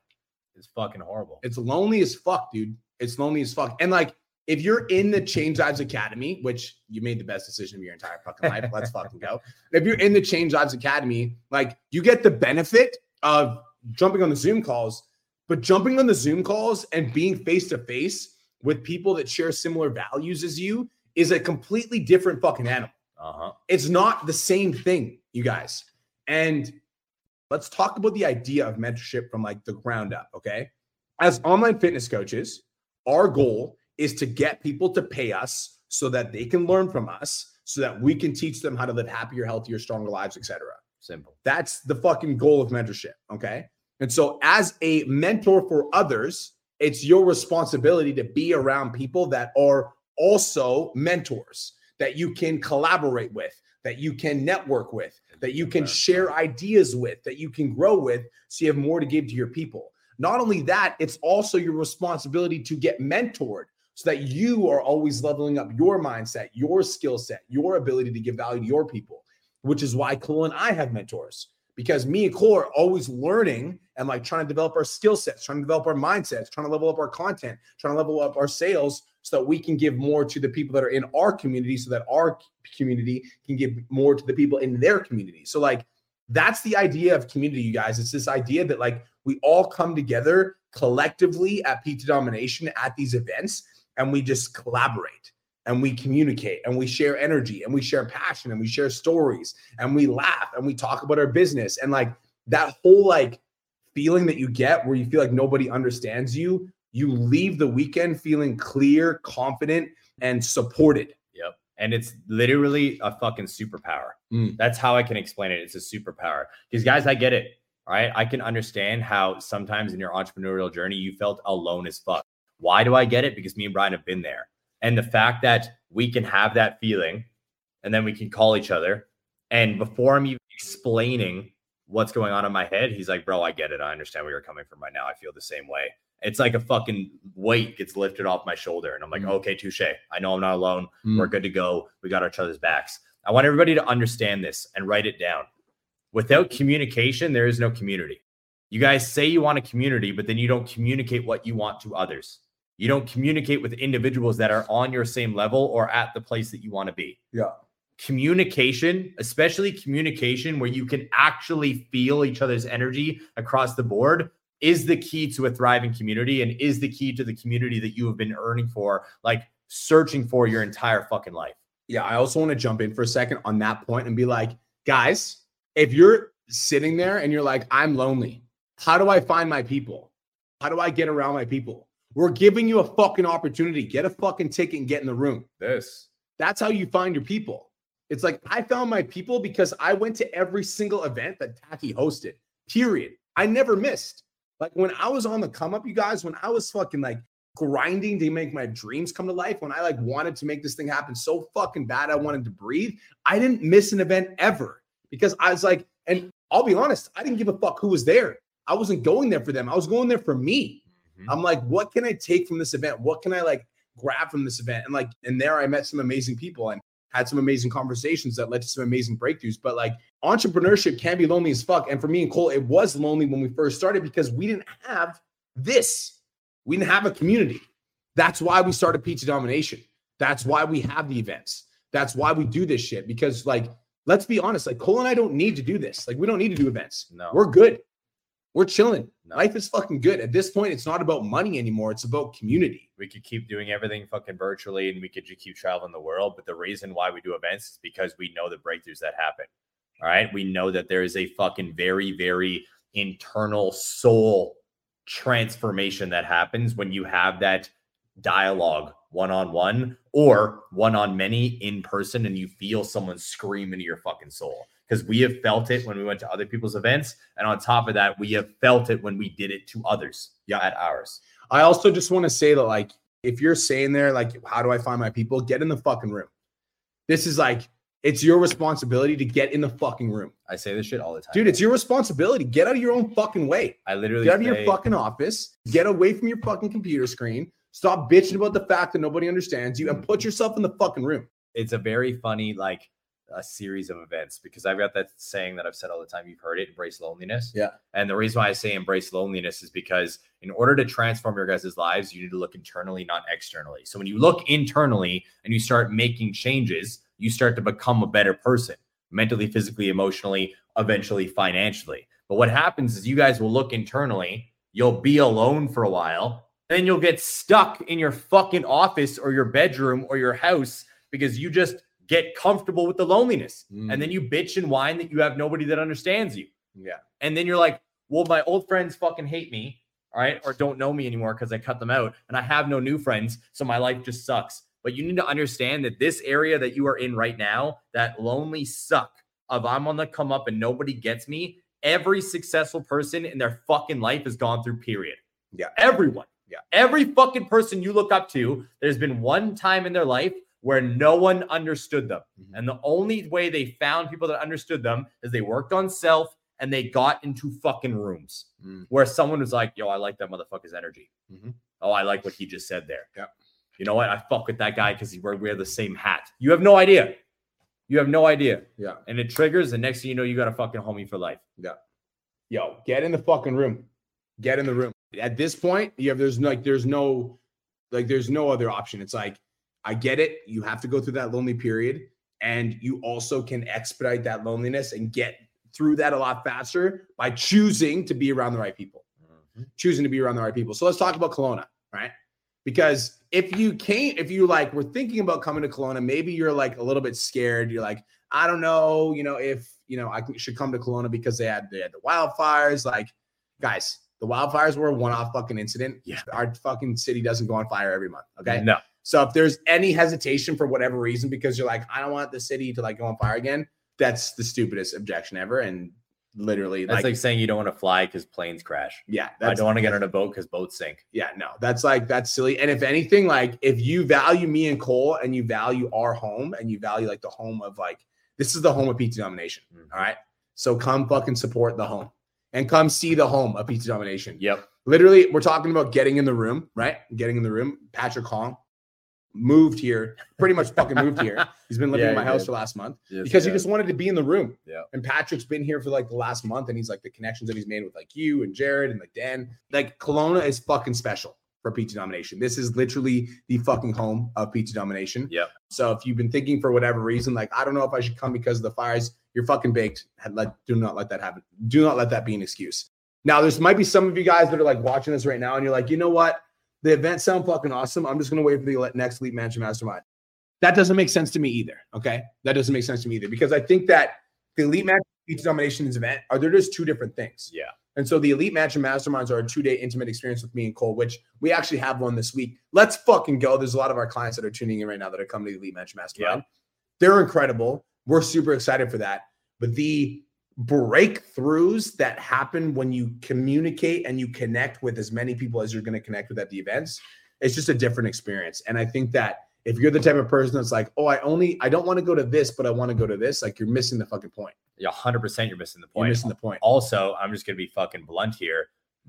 It's fucking horrible. It's lonely as fuck, dude. It's lonely as fuck. And like, if you're in the Change Lives Academy, which you made the best decision of your entire fucking life, let's fucking go. [LAUGHS] If you're in the Change Lives Academy, like you get the benefit of jumping on the Zoom calls, but jumping on the Zoom calls and being face to face with people that share similar values as you is a completely different fucking animal. Uh-huh. It's not the same thing, you guys. And let's talk about the idea of mentorship from like the ground up, okay? As online fitness coaches, our goal is to get people to pay us so that they can learn from us so that we can teach them how to live happier, healthier, stronger lives, etc. Simple. That's the fucking goal of mentorship, okay? And so as a mentor for others, it's your responsibility to be around people that are also mentors that you can collaborate with, that you can network with, that you can share ideas with, that you can grow with, so you have more to give to your people. Not only that, it's also your responsibility to get mentored so that you are always leveling up your mindset, your skill set, your ability to give value to your people, which is why Cole and I have mentors because me and Cole are always learning and like trying to develop our skill sets, trying to develop our mindsets, trying to level up our content, trying to level up our sales so that we can give more to the people that are in our community so that our community can give more to the people in their community. So like that's the idea of community, you guys. It's this idea that like we all come together collectively at PT Domination at these events and we just collaborate and we communicate and we share energy and we share passion and we share stories and we laugh and we talk about our business and like that whole like feeling that you get where you feel like nobody understands you you leave the weekend feeling clear confident and supported Yep. And it's literally a fucking superpower. Mm. That's how I can explain it. It's a superpower. Because guys, I get it. Right. I can understand how sometimes in your entrepreneurial journey you felt alone as fuck. Why do I get it? Because me and Brian have been there. And the fact that we can have that feeling and then we can call each other. And before I'm even explaining what's going on in my head, he's like, Bro, I get it. I understand where you're coming from right now. I feel the same way. It's like a fucking weight gets lifted off my shoulder. And I'm like, Mhm. okay, touche. I know I'm not alone. Mm. We're good to go. We got each other's backs. I want everybody to understand this and write it down. Without communication, there is no community. You guys say you want a community, but then you don't communicate what you want to others. You don't communicate with individuals that are on your same level or at the place that you want to be. Yeah. Communication, especially communication where you can actually feel each other's energy across the board, is the key to a thriving community and is the key to the community that you have been earning for, like searching for your entire fucking life. yeah, I also want to jump in for a second on that point and be like, guys, if you're sitting there and you're like, I'm lonely, how do I find my people? How do I get around my people? We're giving you a fucking opportunity. Get a fucking ticket and get in the room. This. That's how you find your people. It's like I found my people because I went to every single event that Taki hosted. Period. I never missed. Like when I was on the come up, you guys, when I was fucking like grinding to make my dreams come to life, when I like wanted to make this thing happen so fucking bad, I wanted to breathe. I didn't miss an event ever because I was like, and I'll be honest, I didn't give a fuck who was there. I wasn't going there for them. I was going there for me. Mhm. I'm like, what can I take from this event? What can I like grab from this event? And like, and there I met some amazing people and had some amazing conversations that led to some amazing breakthroughs. But like, entrepreneurship can be lonely as fuck. And for me and Cole, it was lonely when we first started because we didn't have this. We didn't have a community. That's why we started PT Domination. That's why we have the events. That's why we do this shit. Because like, let's be honest, like Cole and I don't need to do this. Like, we don't need to do events. No. We're good. We're chilling. Life is fucking good. At this point, it's not about money anymore. It's about community. we could keep doing everything fucking virtually and we could just keep traveling the world. But the reason why we do events is because we know the breakthroughs that happen. All right. We know that there is a fucking very, very internal soul transformation that happens when you have that dialogue one on one or one on many in person and you feel someone scream into your fucking soul. Because we have felt it when we went to other people's events. And on top of that, we have felt it when we did it to others Yeah. at ours. I also just want to say that, like, if you're saying there, like, how do I find my people? Get in the fucking room. This is like, it's your responsibility to get in the fucking room. I say this shit all the time. Dude, it's your responsibility. Get out of your own fucking way. I literally Get out of your fucking office. Get away from your fucking computer screen. Stop bitching about the fact that nobody understands you and put yourself in the fucking room. it's a very funny like a series of events because I've got that saying that I've said all the time. You've heard it, embrace loneliness. Yeah. And the reason why I say embrace loneliness is because in order to transform your guys' lives, you need to look internally, not externally. So when you look internally and you start making changes, you start to become a better person mentally, physically, emotionally, eventually financially. But what happens is you guys will look internally, you'll be alone for a while, then you'll get stuck in your fucking office or your bedroom or your house because you just get comfortable with the loneliness. And then mm. you bitch and whine that you have nobody that understands you. Yeah. And then you're like, well, my old friends fucking hate me, all right, or don't know me anymore because I cut them out and I have no new friends. So my life just sucks. But you need to understand that this area that you are in right now, that lonely suck of I'm on the come up and nobody gets me, every successful person in their fucking life has gone through, period. Yeah. Everyone. Yeah. Every fucking person you look up to, there's been one time in their life where no one understood them. Mhm. And the only way they found people that understood them is they worked on self and they got into fucking rooms Mm. where someone was like, yo, I like that motherfucker's energy. Mhm. Oh, I like what he just said there. Yep. You know what? I fuck with that guy because he wear, wear the same hat. You have no idea. You have no idea. Yeah. And it triggers, and next thing you know, you got a fucking homie for life. Yeah. Yo, get in the fucking room. Get in the room. At this point, you have there's no, like there's no like there's no other option. It's like I get it. You have to go through that lonely period, and you also can expedite that loneliness and get through that a lot faster by choosing to be around the right people. Mm-hmm. Choosing to be around the right people. So let's talk about Kelowna, right? Because if you can't, if you like were thinking about coming to Kelowna, maybe you're like a little bit scared. You're like, I don't know, you know, if you know I should come to Kelowna because they had they had the wildfires. Like, guys, the wildfires were a one-off fucking incident. Yeah. our fucking city doesn't go on fire every month. Okay, No. So if there's any hesitation for whatever reason because you're like, I don't want the city to like go on fire again, that's the stupidest objection ever. And literally, That's like, like, saying you don't want to fly because planes crash. yeah, I don't want to get on a boat because boats sink. yeah, no, that's like that's silly. And if anything, like if you value me and Cole and you value our home and you value like the home of like this is the home of PT domination. Mhm. All right. So come fucking support the home and come see the home of PT domination. Yep. Literally, we're talking about getting in the room, right? Getting in the room. Patrick Hong moved here, pretty much fucking moved here. [LAUGHS] He's been living Yeah, in my house did. for last month because he just wanted to be in the room. Yeah. And Patrick's been here for like the last month, and he's like the connections that he's made with like you and Jared and like Dan. Like Kelowna is fucking special for PT domination. This is literally the fucking home of PT domination. Yeah. So if you've been thinking for whatever reason, like I don't know if I should come because of the fires, you're fucking baked. Let do not let that happen. Do not let that be an excuse. Now, there's might be some of you guys that are like watching this right now, and you're like, you know what? The event sound fucking awesome. I'm just gonna wait for the next Elite Mansion Mastermind. That doesn't make sense to me either. Okay, that doesn't make sense to me either because I think that the Elite Mansion Pizza Dominations event are they're just two different things. Yeah. And so the Elite Mansion Masterminds are a two day intimate experience with me and Cole, which we actually have one this week. Let's fucking go. There's a lot of our clients that are tuning in right now that are coming to the Elite Mansion Mastermind. Yeah. They're incredible. We're super excited for that. But the breakthroughs that happen when you communicate and you connect with as many people as you're going to connect with at the events, it's just a different experience. And I think that if you're the type of person that's like, oh, I only, I don't want to go to this, but I want to go to this, like you're missing the fucking point. Yeah, 100% you're missing the point You're missing the point. Also, I'm just going to be fucking blunt here.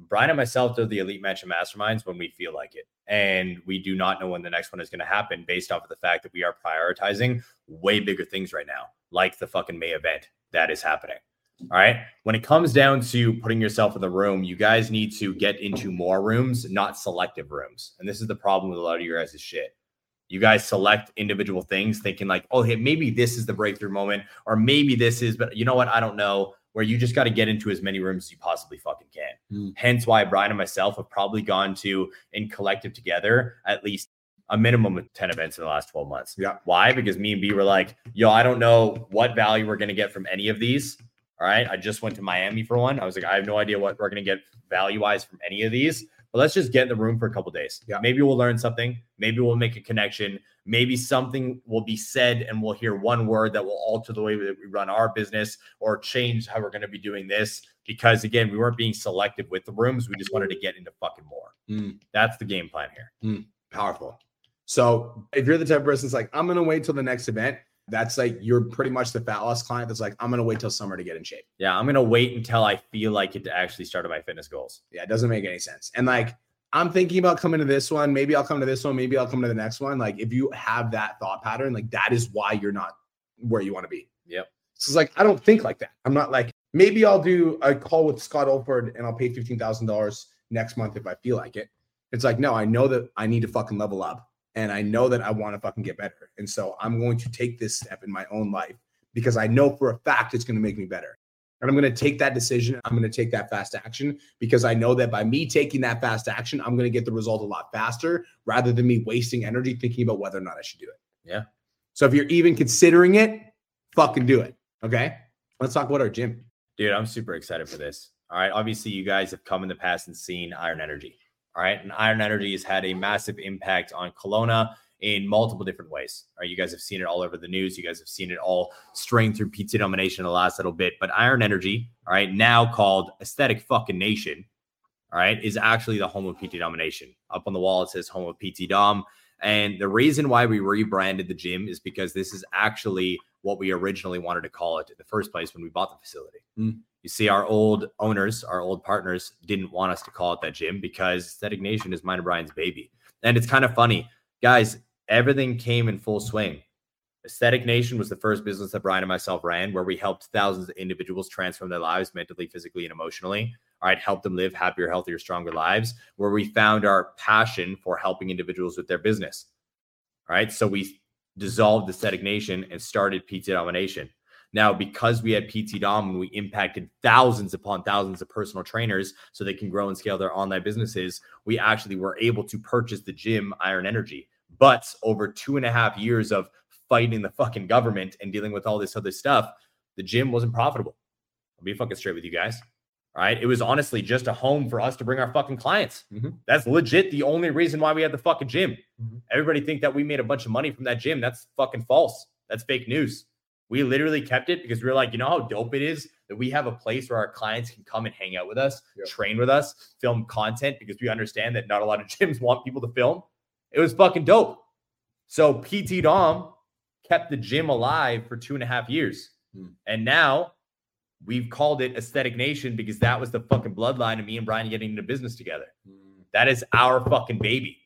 Brian and myself do the Elite Mansion Masterminds when we feel like it. And we do not know when the next one is going to happen based off of the fact that we are prioritizing way bigger things right now, like the fucking May event that is happening. All right. When it comes down to putting yourself in the room, you guys need to get into more rooms, not selective rooms. And this is the problem with a lot of your guys' shit. You guys select individual things thinking like, oh, hey, maybe this is the breakthrough moment, or maybe this is, but you know what? I don't know. Where you just got to get into as many rooms as you possibly fucking can. Mm. Hence why Brian and myself have probably gone to in collective together at least a minimum of 10 events in the last 12 months. Yeah. Why? Because me and B were like, yo, I don't know what value we're going to get from any of these. All right. I just went to Miami for one. I was like, I have no idea what we're going to get value wise from any of these. But let's just get in the room for a couple days. Yeah. Maybe we'll learn something. Maybe we'll make a connection. Maybe something will be said and we'll hear one word that will alter the way that we run our business or change how we're going to be doing this. Because again, we weren't being selective with the rooms. We just wanted to get into fucking more. Mm. That's the game plan here. Powerful. So if you're the type of person that's like, I'm gonna wait till the next event, that's like you're pretty much the fat loss client that's like, I'm gonna wait till summer to get in shape. Yeah, I'm gonna wait until I feel like it to actually start my fitness goals. Yeah, it doesn't make any sense. And like, I'm thinking about coming to this one. Maybe I'll come to this one. Maybe I'll come to the next one. Like, if you have that thought pattern, like that is why you're not where you want to be. Yep. So it's like I don't think like that. I'm not like maybe I'll do a call with Scott Oldford and I'll pay fifteen thousand dollars next month if I feel like it. It's like no, I know that I need to fucking level up, and I know that I want to fucking get better, and so I'm going to take this step in my own life because I know for a fact it's going to make me better. And I'm going to take that decision. I'm going to take that fast action because I know that by me taking that fast action, I'm going to get the result a lot faster rather than me wasting energy thinking about whether or not I should do it. Yeah. So if you're even considering it, fucking do it. Okay. Let's talk about our gym. Dude, I'm super excited for this. All right. Obviously, you guys have come in the past and seen Iron Energy. All right. And Iron Energy has had a massive impact on Kelowna in multiple different ways. All right. You guys have seen it all over the news. You guys have seen it all string through PT domination the last little bit. But Iron Energy, all right, now called Aesthetic Fucking Nation, all right, is actually the home of PT domination. Up on the wall, it says home of PT Dom. And the reason why we rebranded the gym is because this is actually what we originally wanted to call it in the first place when we bought the facility. Mm. You see, our old owners, our old partners didn't want us to call it that gym because Aesthetic Nation is mine and Brian's baby. And it's kind of funny, guys, everything came in full swing. Aesthetic Nation was the first business that Brian and myself ran where we helped thousands of individuals transform their lives mentally, physically, and emotionally. All right, help them live happier, healthier, stronger lives, where we found our passion for helping individuals with their business. All right, so we dissolved Aesthetic Nation and started PT Domination. Now, because we had PT Dom and we impacted thousands upon thousands of personal trainers so they can grow and scale their online businesses, we actually were able to purchase the gym Iron Energy. But over two and a half years of fighting the fucking government and dealing with all this other stuff, the gym wasn't profitable. I'll be fucking straight with you guys. All right. It was honestly just a home for us to bring our fucking clients. Mhm. That's legit the only reason why we had the fucking gym. Mhm. Everybody think that we made a bunch of money from that gym. That's fucking false. That's fake news. We literally kept it because we were like, you know how dope it is that we have a place where our clients can come and hang out with us, Yep. train with us, film content because we understand that not a lot of [LAUGHS] gyms want people to film. It was fucking dope. So PT Dom kept the gym alive for two and a half years. Hmm. And now we've called it Aesthetic Nation because that was the fucking bloodline of me and Brian getting into business together. That is our fucking baby.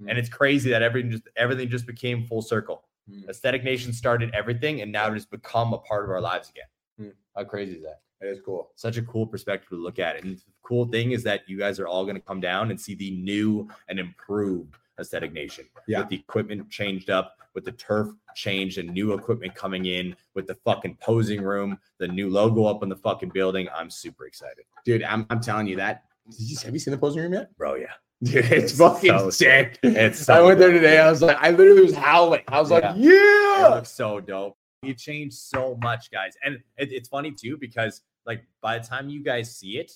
Hmm. And it's crazy that everything just everything just became full circle. Hmm. Aesthetic Nation started everything and now it has become a part of our lives again. Hmm. How crazy is that? It is cool. Such a cool perspective to look at. And the cool thing is that you guys are all going to come down and see the new and improved Aesthetic Nation. Yeah. With the equipment changed up, with the turf changed and new equipment coming in, with the fucking posing room, the new logo up on the fucking building. I'm super excited. Dude, I'm, I'm telling you that. Did you, have you seen the posing room yet? Bro, yeah. Dude, it's It's fucking so sick. It's I went there today. I was like, I literally was howling. I was like, Yeah. yeah. It looks so dope. You changed so much, guys. And it, it's funny too, because like by the time you guys see it,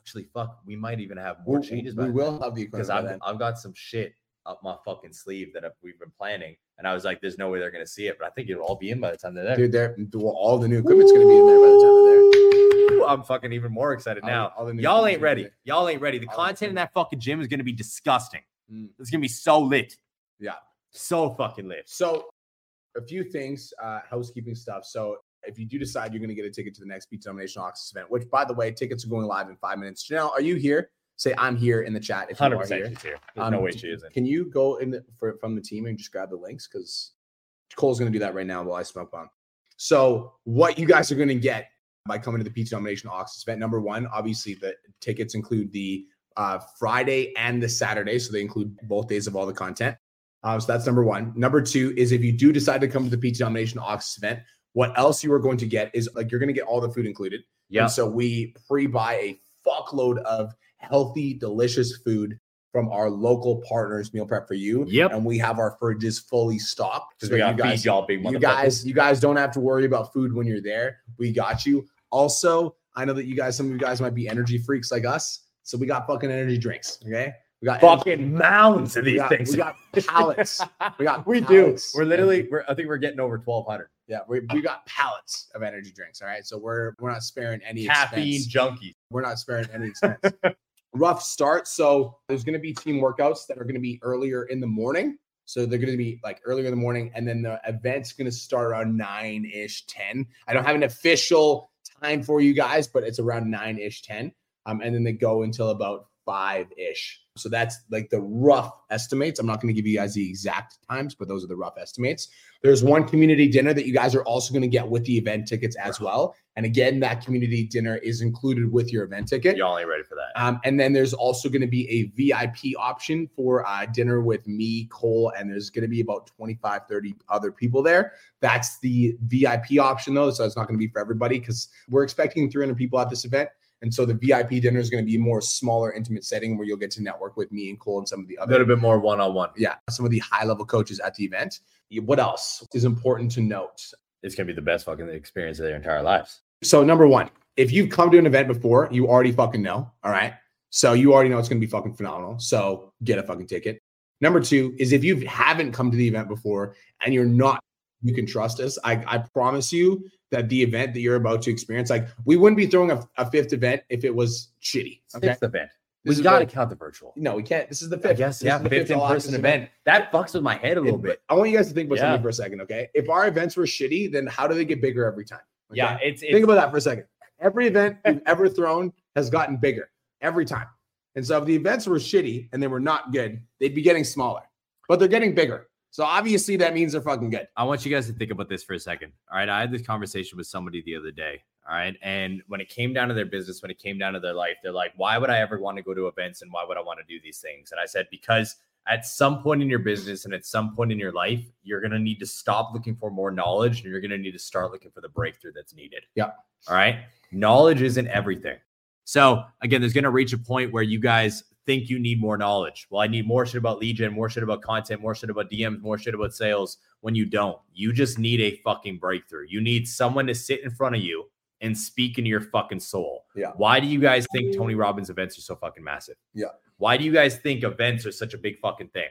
actually, fuck, we might even have more We- changes. We will have the because I've. I've got some shit up my fucking sleeve that we've been planning. And I was like, there's no way they're going to see it, but I think it'll all be in by the time they're there. Dude, well, all the new equipment's going to be in there by the time they're there. I'm fucking even more excited now. all new Y'all ain't gonna ready. Y'all ain't ready. The All content in that fucking gym is going to be disgusting. Mm. It's going to be so lit. Yeah. So fucking lit. So, a few things, uh, housekeeping stuff. So, if you do decide you're going to get a ticket to the next PT Domination Access event, which, by the way, tickets are going live in five minutes. Janelle, are you here? Say I'm here in the chat. If you are here. she's here. There's no Um, way she isn't. Can you go in the, for, from the team and just grab the links? Because Cole's going to do that right now while I smoke bomb. So, what you guys are going to get by coming to the PT Domination Access event, number one, obviously the tickets include the uh, Friday and the Saturday. So, they include both days of all the content. Uh, so, that's number one. Number two is if you do decide to come to the PT Domination Access event, what else you are going to get is like you're going to get all the food included. Yeah. So we pre-buy a fuckload of healthy, delicious food from our local partners, Meal Prep for You. Yep. And we have our fridges fully stocked. Because So we you got to guys, y'all big you guys, you guys don't have to worry about food when you're there. We got you. Also, I know that you guys, some of you guys might be energy freaks like us. So we got fucking energy drinks. Okay. We got Fucking mounds of we these got, things. we got pallets. We got [LAUGHS] we do. We're literally. We're. I think we're getting over twelve hundred. Yeah. We, we got pallets of energy drinks. All right. So we're we're not sparing any Caffeine expense. junkies. We're not sparing any [LAUGHS] expense. Rough start. So there's going to be team workouts that are going to be earlier in the morning. So they're going to be like earlier in the morning, and then the event's going to start around nine ish, ten. I don't have an official time for you guys, but it's around nine ish, ten. Um, and then they go until about five ish. So that's like the rough estimates. I'm not going to give you guys the exact times, but those are the rough estimates. There's one community dinner that you guys are also going to get with the event tickets as well. And again, that community dinner is included with your event ticket. Y'all ain't ready for that. Um, and then there's also going to be a VIP option for uh, dinner with me, Cole, and there's going to be about 25, 30 other people there. That's the VIP option, though. So it's not going to be for everybody because we're expecting 300 people at this event. And so the VIP dinner is going to be more smaller, intimate setting where you'll get to network with me and Cole and some of the other. A little bit more one on one. yeah, some of the high level coaches at the event. What else is important to note? It's gonna be the best fucking experience of their entire lives. So, number one, if you've come to an event before, you already fucking know. All right. So, you already know it's going to be fucking phenomenal. So, get a fucking ticket. Number two is if you haven't come to the event before and you're not, you can trust us. I, I promise you that the event that you're about to experience, like, we wouldn't be throwing a, a fifth event if it was shitty. Okay. Fifth event. This we got to count the virtual. No, we can't. This is the fifth. Yes, yeah, the fifth in person access event. That fucks with my head a little It- bit. I want you guys to think about Yeah. something for a second, okay? If our events were shitty, then how do they get bigger every time? Okay? Yeah, it's, it's Think about that for a second. Every event you've ever thrown has gotten bigger every time. And so if the events were shitty and they were not good, they'd be getting smaller, but they're getting bigger. So obviously that means they're fucking good. I want you guys to think about this for a second. All right. I had this conversation with somebody the other day. All right. And when it came down to their business, when it came down to their life, they're like, why would I ever want to go to events and why would I want to do these things? And I said, because at some point in your business and at some point in your life, you're going to need to stop looking for more knowledge and you're going to need to start looking for the breakthrough that's needed. Yeah. All right. Knowledge isn't everything. So again, there's going to reach a point where you guys think you need more knowledge. Well, I need more shit about lead gen, more shit about content, more shit about DMs, more shit about sales. When you don't, you just need a fucking breakthrough. You need someone to sit in front of you and speak into your fucking soul. Yeah. Why do you guys think Tony Robbins events are so fucking massive? Yeah. Why do you guys think events are such a big fucking thing?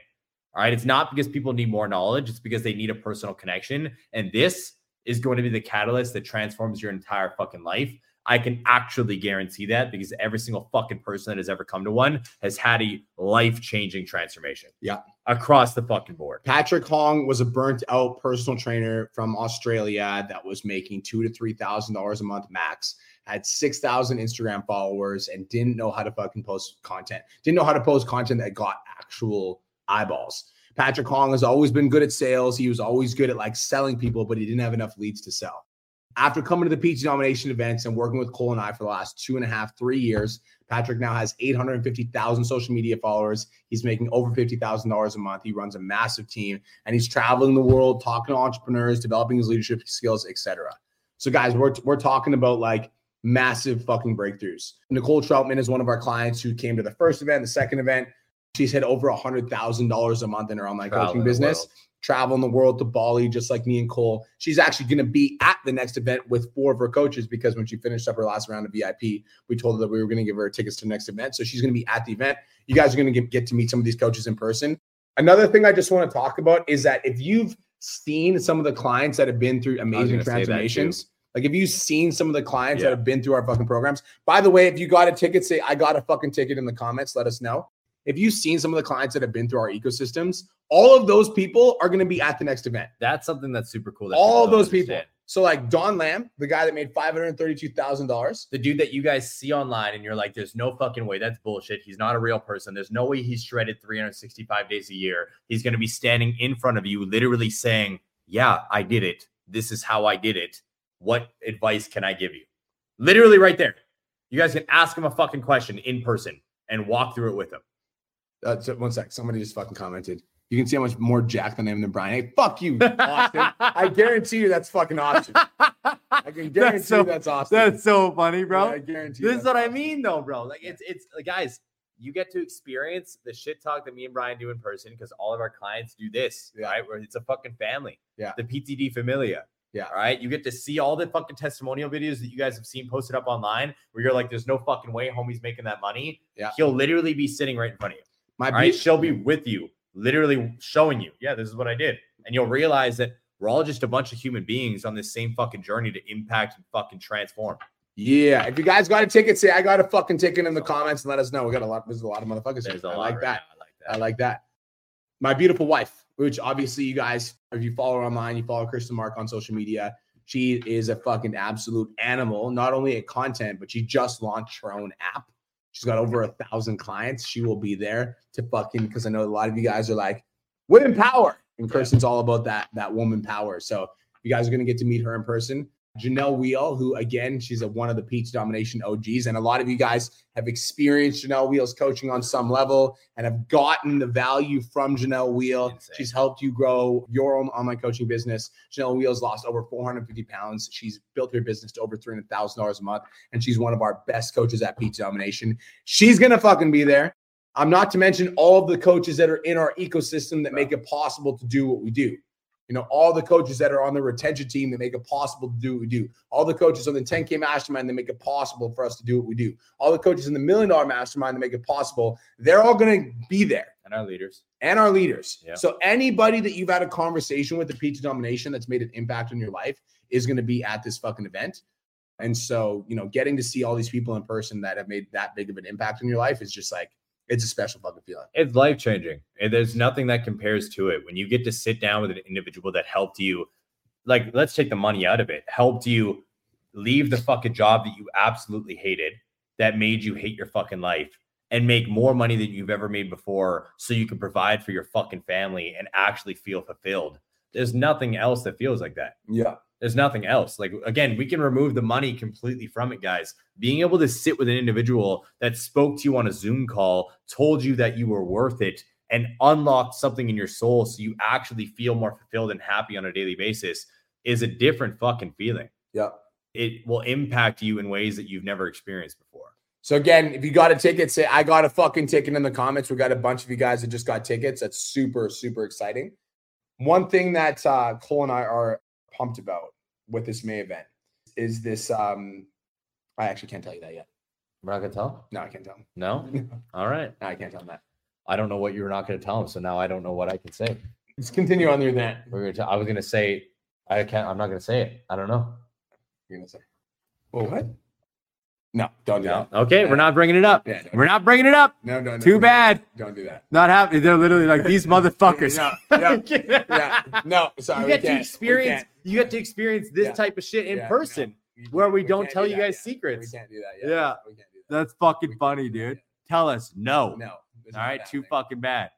All right. It's not because people need more knowledge, it's because they need a personal connection. And this is going to be the catalyst that transforms your entire fucking life. I can actually guarantee that because every single fucking person that has ever come to one has had a life changing transformation. Yeah. Across the fucking board. Patrick Hong was a burnt out personal trainer from Australia that was making two to three thousand dollars a month max, had six thousand Instagram followers, and didn't know how to fucking post content. Didn't know how to post content that got actual eyeballs. Patrick Hong has always been good at sales. He was always good at like selling people, but he didn't have enough leads to sell. After coming to the PT domination events and working with Cole and I for the last two and a half, three years, Patrick now has 850,000 social media followers. He's making over $50,000 a month. He runs a massive team and he's traveling the world, talking to entrepreneurs, developing his leadership skills, etc. So, guys, we're, we're talking about like massive fucking breakthroughs. Nicole Troutman is one of our clients who came to the first event, the second event. She's hit over $100,000 a month in her online coaching business. Traveling the world to Bali, just like me and Cole. She's actually going to be at the next event with four of her coaches because when she finished up her last round of VIP, we told her that we were going to give her tickets to the next event. So she's going to be at the event. You guys are going to get, to meet some of these coaches in person. Another thing I just want to talk about is that if you've seen some of the clients that have been through amazing gonna say that too. transformations, like if you've seen some of the clients Yeah. that have been through our fucking programs, by the way, if you got a ticket, say I got a fucking ticket in the comments, let us know. If you've seen some of the clients that have been through our ecosystems, all of those people are going to be at the next event. That's something that's super cool. That all people of those people. So like Don Lamb, the guy that made five hundred thirty-two thousand dollars. the dude that you guys see online and you're like, there's no fucking way. That's bullshit. He's not a real person. There's no way he's shredded 365 days a year. He's going to be standing in front of you, literally saying, Yeah, I did it. This is how I did it. What advice can I give you? Literally right there. You guys can ask him a fucking question in person and walk through it with him. Uh, so one sec. Somebody just fucking commented. You can see how much more jacked I am than Brian. Hey, fuck you, Austin. I guarantee you that's fucking awesome. [LAUGHS] I can guarantee so- you that's awesome. That's so funny, bro. Yeah, I guarantee you This is that's what I mean, though, bro. Like it's it's like, guys, you get to experience the shit talk that me and Brian do in person because all of our clients do this, Yeah. right? Where it's a fucking family. Yeah. The PTD Familia. Yeah. All right. You get to see all the fucking testimonial videos that you guys have seen posted up online where you're like, there's no fucking way homie's making that money. Yeah. He'll literally be sitting right in front of you. My right. be- She'll be with you, literally showing you, yeah, this is what I did. And you'll realize that we're all just a bunch of human beings on this same fucking journey to impact and fucking transform. Yeah. If you guys got a ticket, say I got a fucking ticket in the comments and let us know. We got a lot. There's a lot of motherfuckers. There's here. I like right that. now. I like that. I like that. My beautiful wife, which obviously you guys, if you follow her online, you follow Kristen Mark on social media. She is a fucking absolute animal, not only at content, but she just launched her own app. She's got over a thousand clients. She will be there to fucking because I know a lot of you guys are like women power, and Kirsten's all about that that woman power. So you guys are gonna get to meet her in person. Janelle Wheel, who again, she's a, one of the PT Domination OGs, and a lot of you guys have experienced Janelle Wheel's coaching on some level and have gotten the value from Janelle Wheel. Insane. She's helped you grow your own online coaching business. Janelle Wheel's lost over 450 pounds. She's built her business to over $300,000 a month, and she's one of our best coaches at PT Domination. She's gonna fucking be there. I'm not to mention all of the coaches that are in our ecosystem that make it possible to do what we do. You know, all the coaches that are on the retention team that make it possible to do what we do. All the coaches on the 10K mastermind that make it possible for us to do what we do. All the coaches in the million dollar mastermind that make it possible. They're all going to be there And our leaders. and our leaders. Yeah. So anybody that you've had a conversation with the PT Domination that's made an impact on your life is going to be at this fucking event. And so, you know, getting to see all these people in person that have made that big of an impact on your life is just like it's a special fucking feeling. It's life changing. And there's nothing that compares to it. When you get to sit down with an individual that helped you, like, let's take the money out of it, helped you leave the fucking job that you absolutely hated, that made you hate your fucking life, and make more money than you've ever made before so you can provide for your fucking family and actually feel fulfilled. There's nothing else that feels like that. Yeah. There's nothing else. Like again, we can remove the money completely from it, guys. Being able to sit with an individual that spoke to you on a Zoom call, told you that you were worth it, and unlocked something in your soul so you actually feel more fulfilled and happy on a daily basis is a different fucking feeling. Yeah. It will impact you in ways that you've never experienced before. So again, if you got a ticket, say I got a fucking ticket in the comments. We got a bunch of you guys that just got tickets. That's super, super exciting. One thing that uh, Cole and I are pumped about with this May event is this. Um, I actually can't tell you that yet. We're not gonna tell? No, I can't tell him. No? [LAUGHS] no, All right. I can't tell him that. I don't know what you were not gonna tell him, so now I don't know what I can say. Let's continue on your event. We're gonna tell, I was gonna say I can't I'm not gonna say it. I don't know. You're gonna say, well, what? No, don't do No. that. Okay, we're not bringing it up. Yeah, We're not bringing it up. No, no, no. Too bad. Don't do that. Not happening. They're literally like these [LAUGHS] motherfuckers. No, yeah, yeah. No, sorry. you get to experience. You get to experience this Yeah. type of shit in Yeah, person. Where we don't tell do you guys yet. secrets. We can't do that yet. Yeah. We can't do that. That's fucking funny, dude. yet. Tell us no. No. All right, too fucking bad.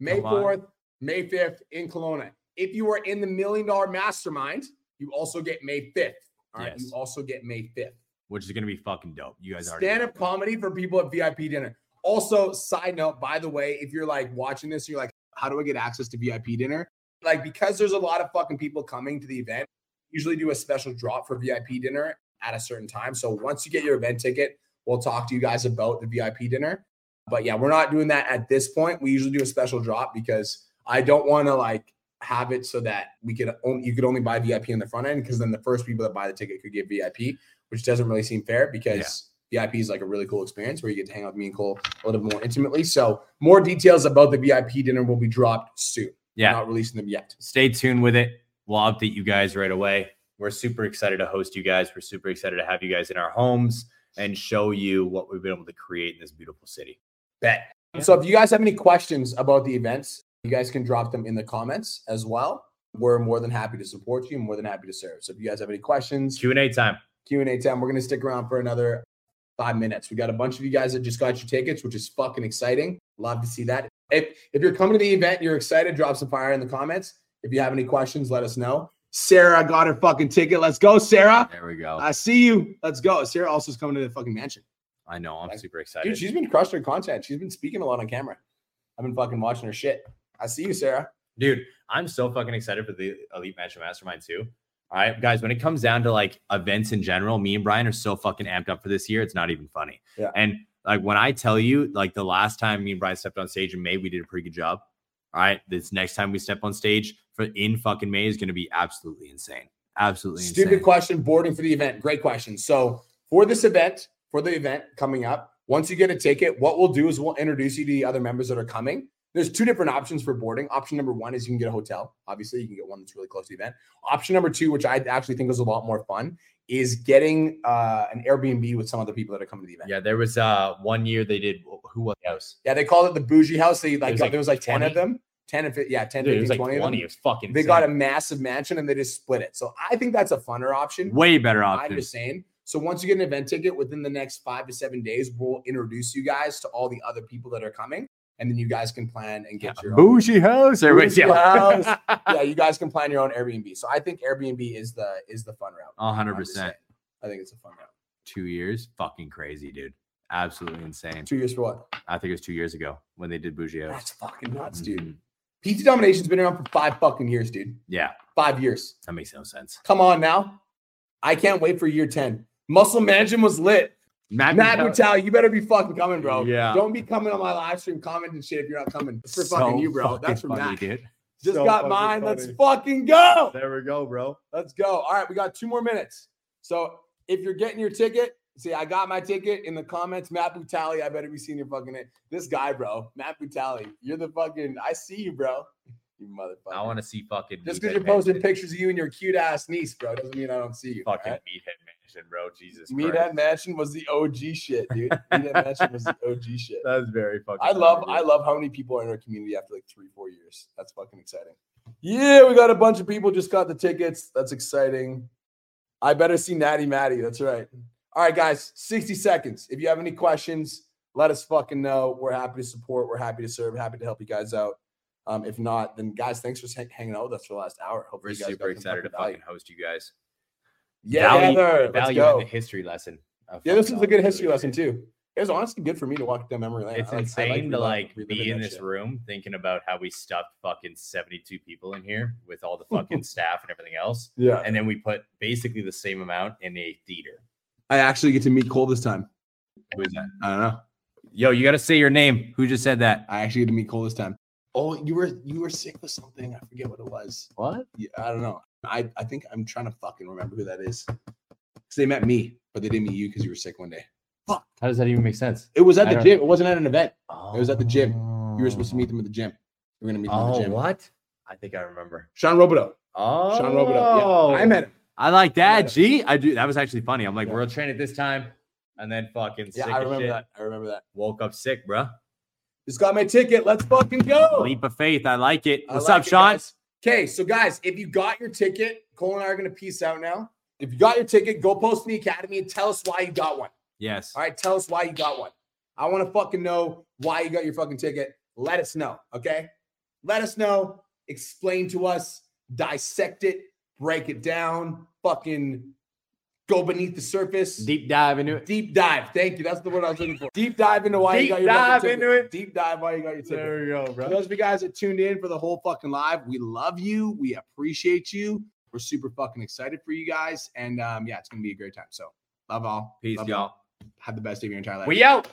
May 4th, May 5th in Kelowna. If you are in the million dollar mastermind, you also get May 5th. All right. You also get May 5th. Which is gonna be fucking dope. You guys already. Stand up comedy for people at VIP dinner. Also, side note, by the way, if you're like watching this, you're like, how do I get access to VIP dinner? Like, because there's a lot of fucking people coming to the event, usually do a special drop for VIP dinner at a certain time. So once you get your event ticket, we'll talk to you guys about the VIP dinner. But yeah, we're not doing that at this point. We usually do a special drop because I don't want to like have it so that we could only you could only buy VIP in the front end because then the first people that buy the ticket could get VIP, which doesn't really seem fair because VIP is like a really cool experience where you get to hang out with me and Cole a little bit more intimately. So more details about the VIP dinner will be dropped soon. We're Yeah. not releasing them yet. Stay tuned with it. We'll update you guys right away. We're super excited to host you guys. We're super excited to have you guys in our homes and show you what we've been able to create in this beautiful city. Bet. So if you guys have any questions about the events, you guys can drop them in the comments as well. We're more than happy to support you. More than happy to serve. So if you guys have any questions, Q and A time. Q and A time. We're gonna stick around for another five minutes. We got a bunch of you guys that just got your tickets, which is fucking exciting. Love to see that. If if you're coming to the event, you're excited, drop some fire in the comments. If you have any questions, let us know. Sarah got her fucking ticket. Let's go, Sarah. There we go. I see you. Let's go. Sarah also is coming to the fucking mansion. I know. I'm Like, super excited. Dude, she's been crushing her content. She's been speaking a lot on camera. I've been fucking watching her shit. I see you, Sarah. Dude, I'm so fucking excited for the Elite Mansion Mastermind too. All right, guys, when it comes down to like events in general, me and Brian are so fucking amped up for this year. It's not even funny. Yeah. And like when I tell you, like the last time me and Brian stepped on stage in May, we did a pretty good job. All right. This next time we step on stage for in fucking May is going to be absolutely insane. Absolutely Stupid insane. question. Boarding for the event. Great question. So for this event, for the event coming up, once you get a ticket, what we'll do is we'll introduce you to the other members that are coming. There's two different options for boarding. Option number one is you can get a hotel. Obviously, you can get one that's really close to the event. Option number two, which I actually think is a lot more fun, is getting uh, an Airbnb with some other people that are coming to the event. Yeah, there was uh one year they did who was the house? Yeah, they called it the bougie house. They like, like there was like 10 of them. 10 and 50, yeah, 10, Dude, it was like 20 of 20. them. It was fucking They got a massive mansion and they just split it. So I think that's a funner option. way better option. I'm just saying. So once you get an event ticket within the next five to seven days, we'll introduce you guys to all the other people that are coming, and then you guys can plan and get your own. Bougie house. Everybody's Bougie yelling. [LAUGHS] Yeah, you guys can plan your own Airbnb. So I think Airbnb is the is the fun route. Hundred I'm just percent. I think it's a fun route. Two years, fucking crazy, dude. Absolutely insane. Two years for what? I think it was two years ago when they did Bougie house. That's House. fucking nuts, dude. Mhm. PT Domination's been around for five fucking years, dude. Yeah, Five years. that makes no sense. Come on now. I can't wait for year 10. Muscle Mansion was lit. Matt Brutal, you better be fucking coming, bro. Yeah. Don't be coming on my live stream commenting shit if you're not coming. It's for So fucking you, bro. That's fucking from funny, Matt. dude. Just So got fucking mine. Let's fucking go. There we go, bro. Let's go. All right, we got two more minutes. So if you're getting your ticket, see, I got my ticket in the comments. Matt Butali, I better be seeing your fucking name. This guy, bro, Matt Butali, you're the fucking. I see you, bro. You motherfucker. I want to see fucking Just because you're posting pictures of you and your cute ass niece, bro, doesn't mean I don't see you. all Fucking right? Meathead Mansion, bro. Jesus Meathead. Mansion was the OG shit, dude. Meathead [LAUGHS] Mansion was the OG shit. That's very fucking. I love I love how many people are in our community after like three, four years. That's fucking exciting. Yeah, we got a bunch of people just got the tickets. That's exciting. I better see Natty Matty. That's right. All right, guys, 60 seconds. If you have any questions, let us fucking know. We're happy to support. We're happy to serve. Happy to help you guys out. Um, if not, then guys, thanks for hang- hanging out with us for the last hour. We're Hopefully, you guys super excited to fucking host you guys. Yeah, value, Heather, let's value go. in the history lesson. of Yeah, this fucking is a good history lesson too. It was honestly good for me to walk down memory lane. It's I like- I insane to like be in this shit. room thinking about how we stuffed fucking 72 people in here with all the [LAUGHS] fucking staff and everything else. Yeah, And then we put basically the same amount in a theater. I actually get to meet Cole this time. Who is that? I don't know. Yo, you got to say your name. Who just said that? I actually get to meet Cole this time. Oh, you were you were sick with something. I forget what it was. What? Yeah, I don't know. I, I think I'm trying to fucking remember who that is. Because they met me, but they didn't meet you because you were sick one day. Fuck. How does that even make sense? It was at I the don't- gym. It wasn't at an event. Oh. It was at the gym. You were supposed to meet them at the gym. We are gonna meet them at Oh, the gym. what? I think I remember. Sean Robideau. Oh, Sean Robideau. Yeah, I met him. I like I met that. G, I do. That was actually funny. I'm like, Yeah. world train at this time, and then fucking Yeah, sick I remember shit. that. I remember that. Woke up sick, bruh. Just got my ticket. Let's fucking go. Leap of faith. I like it. I What's like up, it, Sean? guys. Okay, so guys, if you got your ticket, Cole and I are gonna peace out now. If you got your ticket, go post in the academy and tell us why you got one. Yes. All right, tell us why you got one. I want to fucking know why you got your fucking ticket. Let us know, okay? Let us know. Explain to us. Dissect it. Break it down. Fucking go beneath the surface. Deep dive into it. Deep dive. Thank you. That's the word I was looking for. Deep dive into why you got your dive ticket. into it. Deep dive why you got your ticket. we go, For those of you guys that tuned in for the whole fucking live, we love you. We appreciate you. We're super fucking excited for you guys. And um, yeah, it's gonna be a great time. So love all. Peace, Love y'all. all. Have the best day of your entire life. We out.